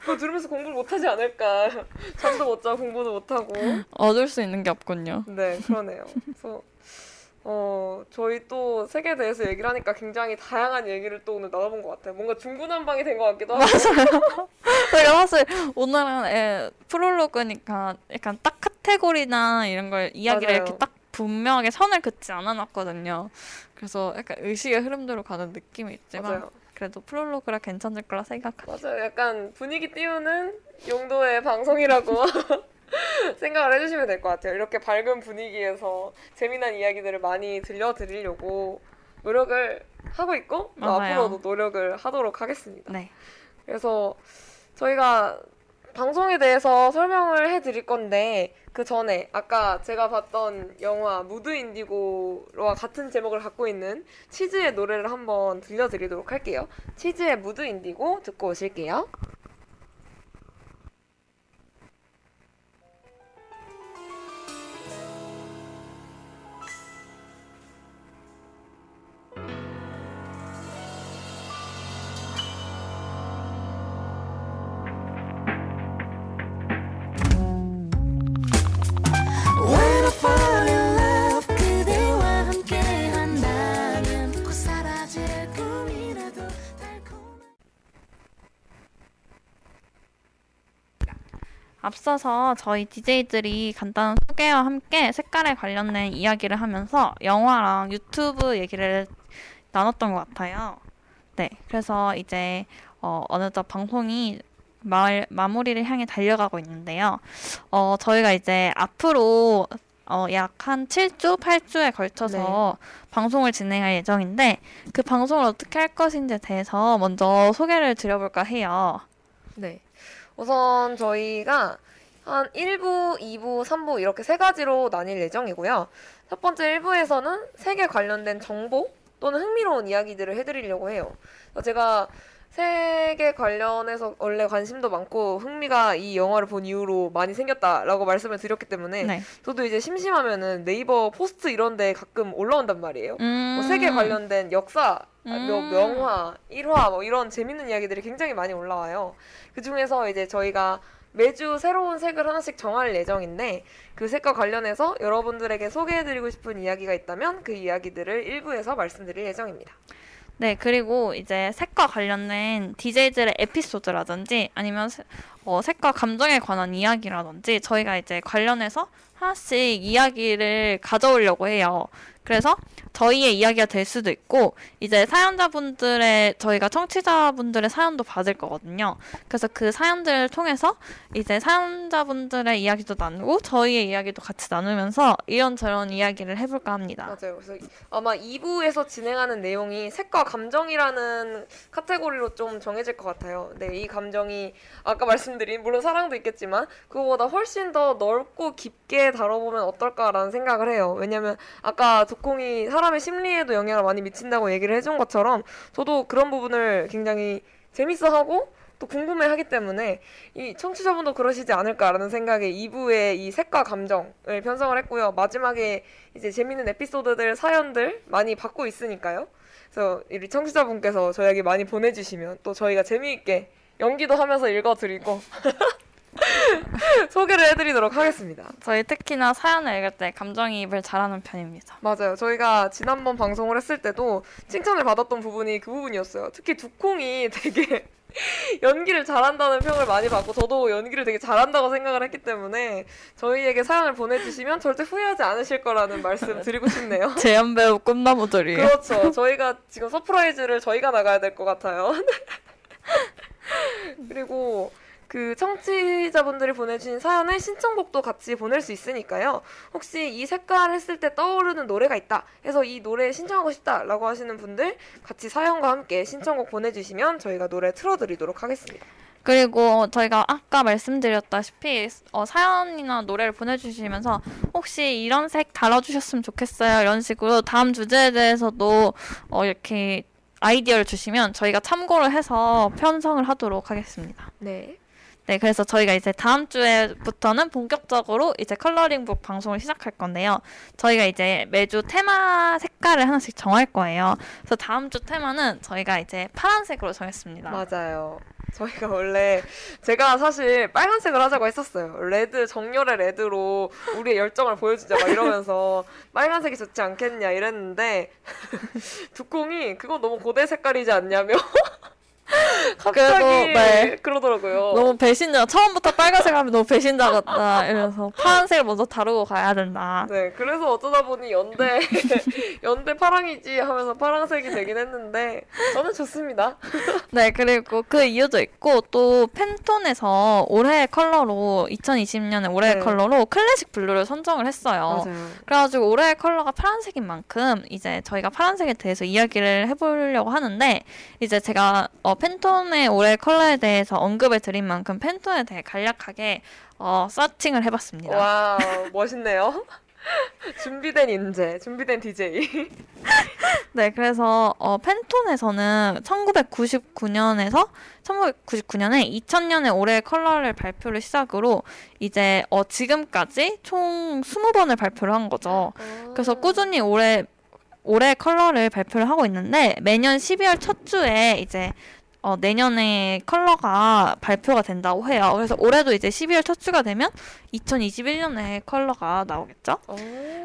그거 들으면서 공부를 못하지 않을까 잠도 못 자고 공부도 못하고 얻을 수 있는 게 없군요. 네 그러네요 그래서 어 저희 또 색에 대해서 얘기를 하니까 굉장히 다양한 얘기를 또 오늘 나눠본 것 같아요 뭔가 중구난방이 된 것 같기도 하고 제가 사실 오늘은 에, 프롤로그니까 약간 딱 카테고리나 이런 걸 이야기를 맞아요. 이렇게 딱 분명하게 선을 긋지 않아놨거든요. 그래서 약간 의식의 흐름대로 가는 느낌이 있지만 맞아요. 그래도 프롤로그라 괜찮을 거라 생각합니다. 맞아요. 약간 분위기 띄우는 용도의 방송이라고 생각을 해주시면 될 것 같아요. 이렇게 밝은 분위기에서 재미난 이야기들을 많이 들려드리려고 노력을 하고 있고. 앞으로도 노력을 하도록 하겠습니다. 네. 그래서 저희가 방송에 대해서 설명을 해드릴 건데 그 전에 아까 제가 봤던 영화 무드 인디고와 같은 제목을 갖고 있는 치즈의 노래를 한번 들려드리도록 할게요. 치즈의 무드 인디고 듣고 오실게요. 앞서서 저희 DJ들이 간단한 소개와 함께 색깔에 관련된 이야기를 하면서 영화랑 유튜브 얘기를 나눴던 것 같아요. 네, 그래서 이제 어, 어느덧 방송이 말, 마무리를 향해 달려가고 있는데요. 어, 저희가 이제 앞으로 어, 약 한 7주, 8주에 걸쳐서 방송을 진행할 예정인데 그 방송을 어떻게 할 것인지에 대해서 먼저 소개를 드려볼까 해요. 네. 우선 저희가 한 1부, 2부, 3부 이렇게 세 가지로 나뉠 예정이고요. 첫 번째 1부에서는 색에 관련된 정보 또는 흥미로운 이야기들을 해드리려고 해요. 제가 색에 관련해서 원래 관심도 많고 흥미가 이 영화를 본 이후로 많이 생겼다라고 말씀을 드렸기 때문에 네. 저도 이제 심심하면은 네이버 포스트 이런 데 가끔 올라온단 말이에요. 음. 뭐 색에 관련된 역사, 아, 뭐 음. 명화, 일화 뭐 이런 재밌는 이야기들이 굉장히 많이 올라와요. 그 중에서 이제 저희가 매주 새로운 색을 하나씩 정할 예정인데 그 색과 관련해서 여러분들에게 소개해드리고 싶은 이야기가 있다면 그 이야기들을 일부에서 말씀드릴 예정입니다. 네, 그리고 이제 색과 관련된 DJ들의 에피소드라든지 아니면 세- 어, 색과 감정에 관한 이야기라든지 저희가 이제 관련해서 하나씩 이야기를 가져오려고 해요. 그래서 저희의 이야기가 될 수도 있고 이제 사연자분들의 저희가 청취자분들의 사연도 받을 거거든요. 그래서 그 사연들을 통해서 이제 사연자분들의 이야기도 나누고 저희의 이야기도 같이 나누면서 이런저런 이야기를 해볼까 합니다. 맞아요. 그래서 아마 2부에서 진행하는 내용이 색과 감정이라는 카테고리로 좀 정해질 것 같아요. 네, 이 감정이 아까 말씀드린 물론 사랑도 있겠지만 그거보다 훨씬 더 넓고 깊게 다뤄보면 어떨까라는 생각을 해요. 왜냐면 아까 독콩이 사람의 심리에도 영향을 많이 미친다고 얘기를 해준 것처럼 저도 그런 부분을 굉장히 재밌어하고 또 궁금해하기 때문에 이 청취자분도 그러시지 않을까라는 생각에 2부의 이 색과 감정을 편성을 했고요. 마지막에 이제 재밌는 에피소드들, 사연들 많이 받고 있으니까요. 그래서 우리 청취자분께서 저희에게 많이 보내주시면 또 저희가 재미있게 연기도 하면서 읽어드리고 소개를 해드리도록 하겠습니다. 저희 특히나 사연을 읽을 때 감정이입을 잘하는 편입니다. 맞아요. 저희가 지난번 방송을 했을 때도 칭찬을 받았던 부분이 그 부분이었어요. 특히 두콩이 되게 연기를 잘한다는 평을 많이 받고 저도 연기를 되게 잘한다고 생각을 했기 때문에 저희에게 사연을 보내주시면 절대 후회하지 않으실 거라는 말씀 드리고 싶네요. 재현 배우 꿈나무들이에요. 그렇죠. 저희가 지금 서프라이즈를 저희가 나가야 될 것 같아요. 그리고 그 청취자분들이 보내주신 사연에 신청곡도 같이 보낼 수 있으니까요. 혹시 이 색깔 했을 때 떠오르는 노래가 있다 해서 이 노래 신청하고 싶다라고 하시는 분들 같이 사연과 함께 신청곡 보내주시면 저희가 노래 틀어드리도록 하겠습니다. 그리고 저희가 아까 말씀드렸다시피 어, 사연이나 노래를 보내주시면서 혹시 이런 색 달아주셨으면 좋겠어요 이런 식으로 다음 주제에 대해서도 어, 이렇게 아이디어를 주시면 저희가 참고를 해서 편성을 하도록 하겠습니다. 네. 네, 그래서 저희가 이제 다음 주에부터는 본격적으로 이제 컬러링북 방송을 시작할 건데요. 저희가 이제 매주 테마 색깔을 하나씩 정할 거예요. 그래서 다음 주 테마는 저희가 이제 파란색으로 정했습니다. 맞아요. 저희가 원래 제가 사실 빨간색을 하자고 했었어요. 레드 정열의 레드로 우리의 열정을 보여주자 막 이러면서 빨간색이 좋지 않겠냐 이랬는데 두콩이 그건 너무 고대 색깔이지 않냐며 갑자기 네. 그러더라고요. 너무 배신자. 처음부터 빨간색 하면 너무 배신자 같다. 이래서 파란색을 먼저 다루고 가야 된다. 네, 그래서 어쩌다 보니 연대 연대 파랑이지 하면서 파랑색이 되긴 했는데 저는 좋습니다. 네, 그리고 그 이유도 있고 또 팬톤에서 올해의 컬러로 2020년에 올해의 네. 컬러로 Classic Blue를 선정을 했어요. 맞아요. 그래가지고 올해의 컬러가 파란색인 만큼 이제 저희가 파란색에 대해서 이야기를 해보려고 하는데 이제 제가 어, 팬톤의 올해 컬러에 대해서 언급을 드린 만큼 팬톤에 대해 간략하게 어, searching을 해봤습니다. 와 멋있네요. 준비된 인재, 준비된 DJ. 네, 그래서 어, 팬톤에서는 1999년에서 1999년에 2000년에 올해 컬러를 발표를 시작으로 이제 어, 지금까지 총 20번을 발표를 한 거죠. 그래서 꾸준히 올해 올해 컬러를 발표를 하고 있는데 매년 12월 첫 주에 이제 어, 내년에 컬러가 발표가 된다고 해요. 그래서 올해도 이제 12월 첫 주가 되면 2021년에 컬러가 나오겠죠. 오.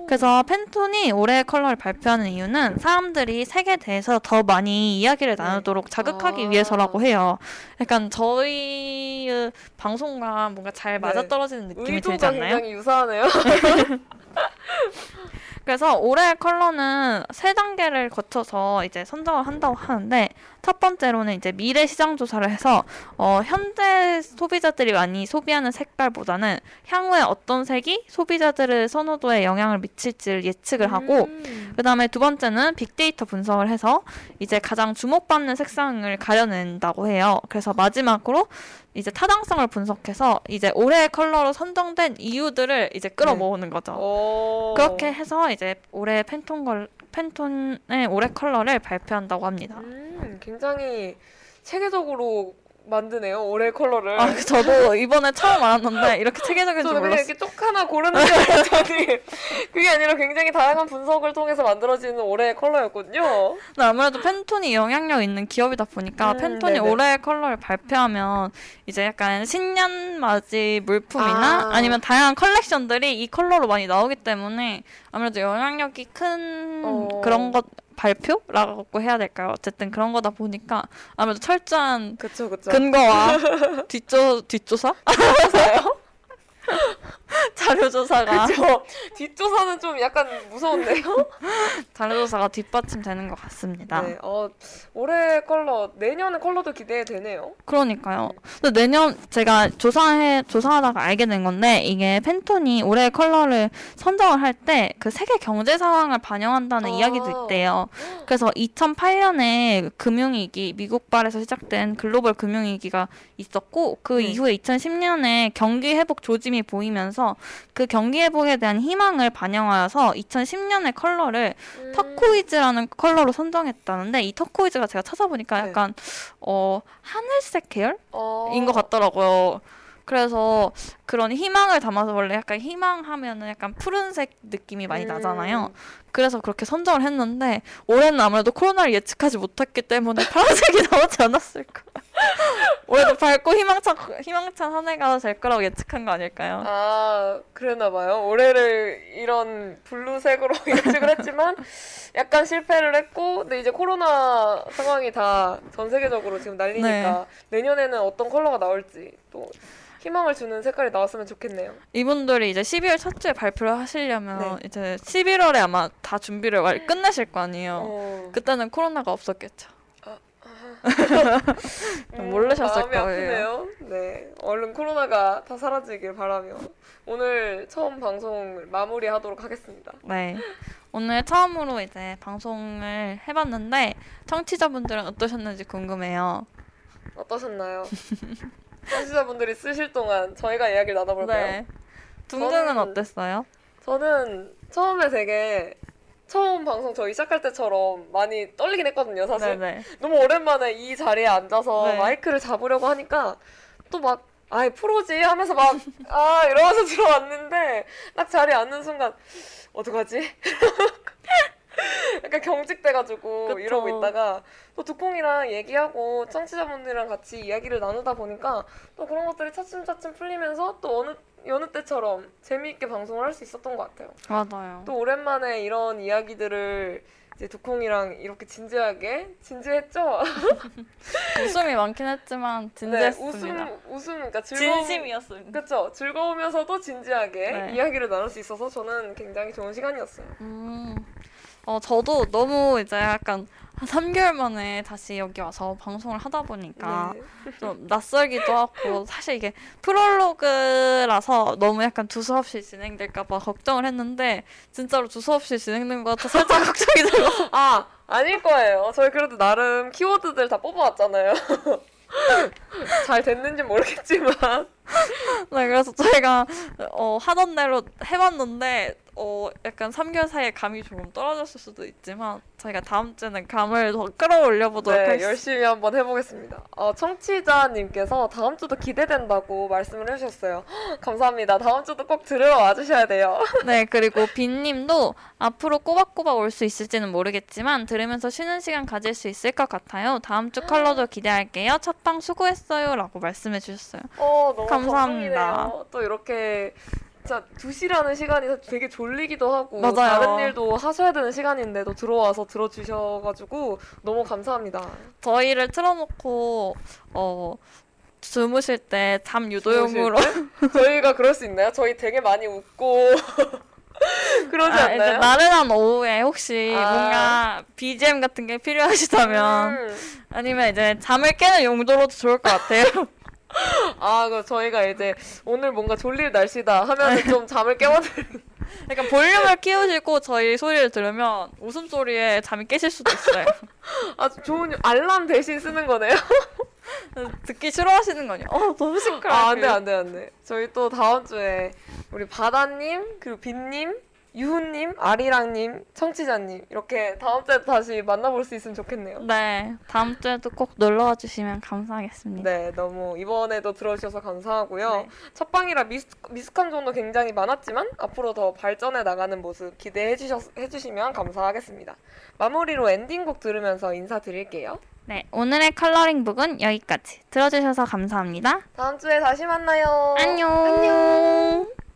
그래서 팬톤이 올해 컬러를 발표하는 이유는 사람들이 색에 대해서 더 많이 이야기를 네. 나누도록 자극하기 아. 위해서라고 해요. 약간 저희의 방송과 뭔가 잘 네. 맞아떨어지는 느낌이 들지 않나요? 굉장히 유사하네요. 그래서 올해 컬러는 세 단계를 거쳐서 이제 선정을 한다고 하는데 첫 번째로는 이제 미래 시장 조사를 해서 어, 현재 소비자들이 많이 소비하는 색깔보다는 향후에 어떤 색이 소비자들의 선호도에 영향을 미칠지를 예측을 하고 음. 그 다음에 두 번째는 빅데이터 분석을 해서 이제 가장 주목받는 색상을 가려낸다고 해요. 그래서 마지막으로 이제 타당성을 분석해서 이제 올해의 컬러로 선정된 이유들을 이제 끌어모으는 거죠. 오. 그렇게 해서 이제 올해 팬톤 걸 팬톤의 올해 컬러를 발표한다고 합니다. 음, 굉장히 체계적으로 만드네요. 올해 컬러를. 아, 저도 이번에 처음 알았는데 이렇게 체계적인 줄 몰랐어요. 이렇게 쪽 하나 고르는 줄 알았더니 그게 아니라 굉장히 다양한 분석을 통해서 만들어지는 올해의 컬러였군요. 근데 아무래도 팬톤이 영향력 있는 기업이다 보니까 음, 팬톤이 네네. 올해 컬러를 발표하면 이제 약간 신년 맞이 물품이나 아. 아. 니면 다양한 컬렉션들이 이 컬러로 많이 나오기 때문에 아무래도 영향력이 큰 어. 그런 것 발표라고 해야 될까요? 어쨌든 그런 거다 보니까 아무래도 철저한 그쵸 그쵸. 근거와 뒷조 뒷조사 맞아요. 자료 조사가 저 뒷조사는 좀 약간 무서운데요. 자료 조사가 뒷받침 되는 것 같습니다. 네. 어 올해 컬러 내년의 컬러도 기대되네요. 그러니까요. 근데 내년 제가 조사해 조사하다가 알게 된 건데 이게 팬톤이 올해 컬러를 선정을 할 때 그 세계 경제 상황을 반영한다는 아. 이야기도 있대요. 그래서 2008년에 금융위기 미국발에서 시작된 글로벌 금융위기가 있었고 그 네. 이후에 2010년에 경기 회복 조짐이 보이면서 그 경기 회복에 대한 희망을 반영하여서 2010년의 컬러를 음. 터코이즈라는 컬러로 선정했다는데 이 터코이즈가 제가 찾아보니까 네. 약간 어 하늘색 계열인 어. 것 같더라고요. 그래서 그런 희망을 담아서 원래 약간 희망하면은 약간 푸른색 느낌이 많이 음. 나잖아요. 그래서 그렇게 선정을 했는데 올해는 아무래도 코로나를 예측하지 못했기 때문에 파란색이 나오지 않았을까. 올해도 밝고 희망찬 희망찬 한 해가 될 거라고 예측한 거 아닐까요? 아, 그랬나 봐요. 올해를 이런 블루색으로 예측을 했지만 약간 실패를 했고, 근데 이제 코로나 상황이 다 전 세계적으로 지금 난리니까 내년에는 어떤 컬러가 나올지 또 희망을 주는 색깔이 나왔으면 좋겠네요. 이분들이 이제 12월 첫 주에 발표를 하시려면 네. 이제 11월에 아마 다 준비를 완- 끝내실 거 아니에요. 어. 그때는 코로나가 없었겠죠. 음, 모르셨을 마음이 거예요. 네, 얼른 코로나가 다 사라지길 바라며 오늘 처음 방송 마무리하도록 하겠습니다. 네. 오늘 처음으로 이제 방송을 해봤는데 청취자분들은 어떠셨는지 궁금해요. 어떠셨나요? 청취자분들이 쓰실 동안 저희가 이야기를 나눠볼까요? 네. 둥둥은 저는- 어땠어요? 저는 처음에 되게 처음 방송 저희 시작할 때처럼 많이 떨리긴 했거든요, 사실. 네네. 너무 오랜만에 이 자리에 앉아서 네. 마이크를 잡으려고 하니까 또 막 아이 프로지 하면서 막 아 이러면서 들어왔는데 딱 자리에 앉는 순간 어떡하지? 약간 경직돼가지고 그쵸. 이러고 있다가 또 두콩이랑 얘기하고 청취자분들이랑 같이 이야기를 나누다 보니까 또 그런 것들이 차츰차츰 풀리면서 또 어느 여느 때처럼 재미있게 방송을 할 수 있었던 것 같아요. 맞아요. 또 오랜만에 이런 이야기들을 이제 두콩이랑 이렇게 진지하게 진지했죠? 웃음이 많긴 했지만 네, 진지했습니다. 웃음 웃음 그러니까 즐거움 진심이었습니다. 그렇죠. 즐거우면서도 진지하게 네. 이야기를 나눌 수 있어서 저는 굉장히 좋은 시간이었어요. 음, 어, 저도 너무 이제 약간 한 3개월 만에 다시 여기 와서 방송을 하다 보니까 네. 좀 낯설기도 하고 사실 이게 프롤로그라서 너무 약간 두서없이 진행될까 봐 걱정을 했는데 진짜로 두서없이 진행된 것 같아 살짝 걱정이 들고 아 아닐 거예요. 저희 그래도 나름 키워드들 다 뽑아왔잖아요. 잘 됐는지 모르겠지만 네, 그래서 저희가 어, 하던 대로 해봤는데 어, 약간 3개월 사이에 감이 조금 떨어졌을 수도 있지만 저희가 다음 주에는 감을 더 끌어올려 보도록 네, 하겠습니다. 열심히 한번 해보겠습니다. 어, 청취자님께서 다음 주도 기대된다고 말씀을 해주셨어요. 헉, 감사합니다. 다음 주도 꼭 들으러 와주셔야 돼요. 네, 그리고 빈님도 앞으로 꼬박꼬박 올 수 있을지는 모르겠지만 들으면서 쉬는 시간 가질 수 있을 것 같아요. 다음 주 컬러도 기대할게요. 첫방 수고했어요라고 말씀해 주셨어요. 어, 너무 감사합니다. 감동이네요. 또 이렇게 진짜 2시라는 시간이 되게 졸리기도 하고 맞아요. 다른 일도 하셔야 되는 시간인데도 들어와서 들어주셔가지고 너무 감사합니다. 저희를 틀어놓고 어 주무실 때 잠 유도용으로 저희가 그럴 수 있나요? 저희 되게 많이 웃고 그러지 아, 않나요? 나른한 오후에 혹시 아. 뭔가 BGM 같은 게 필요하시다면 음. 아니면 이제 잠을 깨는 용도로도 좋을 것 같아요. 아, 그 저희가 이제 오늘 뭔가 졸릴 날씨다 하면은 좀 잠을 깨워드리는. 약간 볼륨을 키우시고 저희 소리를 들으면 웃음소리에 잠이 깨실 수도 있어요. 아, 좋은 알람 대신 쓰는 거네요. 듣기 싫어하시는 거냐? 어 너무 시끄러워. 아, 안 돼, 안 돼, 안 돼. 저희 또 다음 주에 우리 바다님, 그리고 빈님, 유훈님, 아리랑님, 청취자님 이렇게 다음 주에 다시 만나볼 수 있으면 좋겠네요. 네, 다음 주에도 꼭 놀러와 주시면 감사하겠습니다. 네, 너무 이번에도 들어주셔서 감사하고요. 네. 첫 방이라 미스, 미숙한 점도 굉장히 많았지만 앞으로 더 발전해 나가는 모습 기대해 주셔, 해주시면 감사하겠습니다. 마무리로 엔딩곡 들으면서 인사드릴게요. 네, 오늘의 컬러링북은 여기까지. 들어주셔서 감사합니다. 다음 주에 다시 만나요. 안녕. 안녕.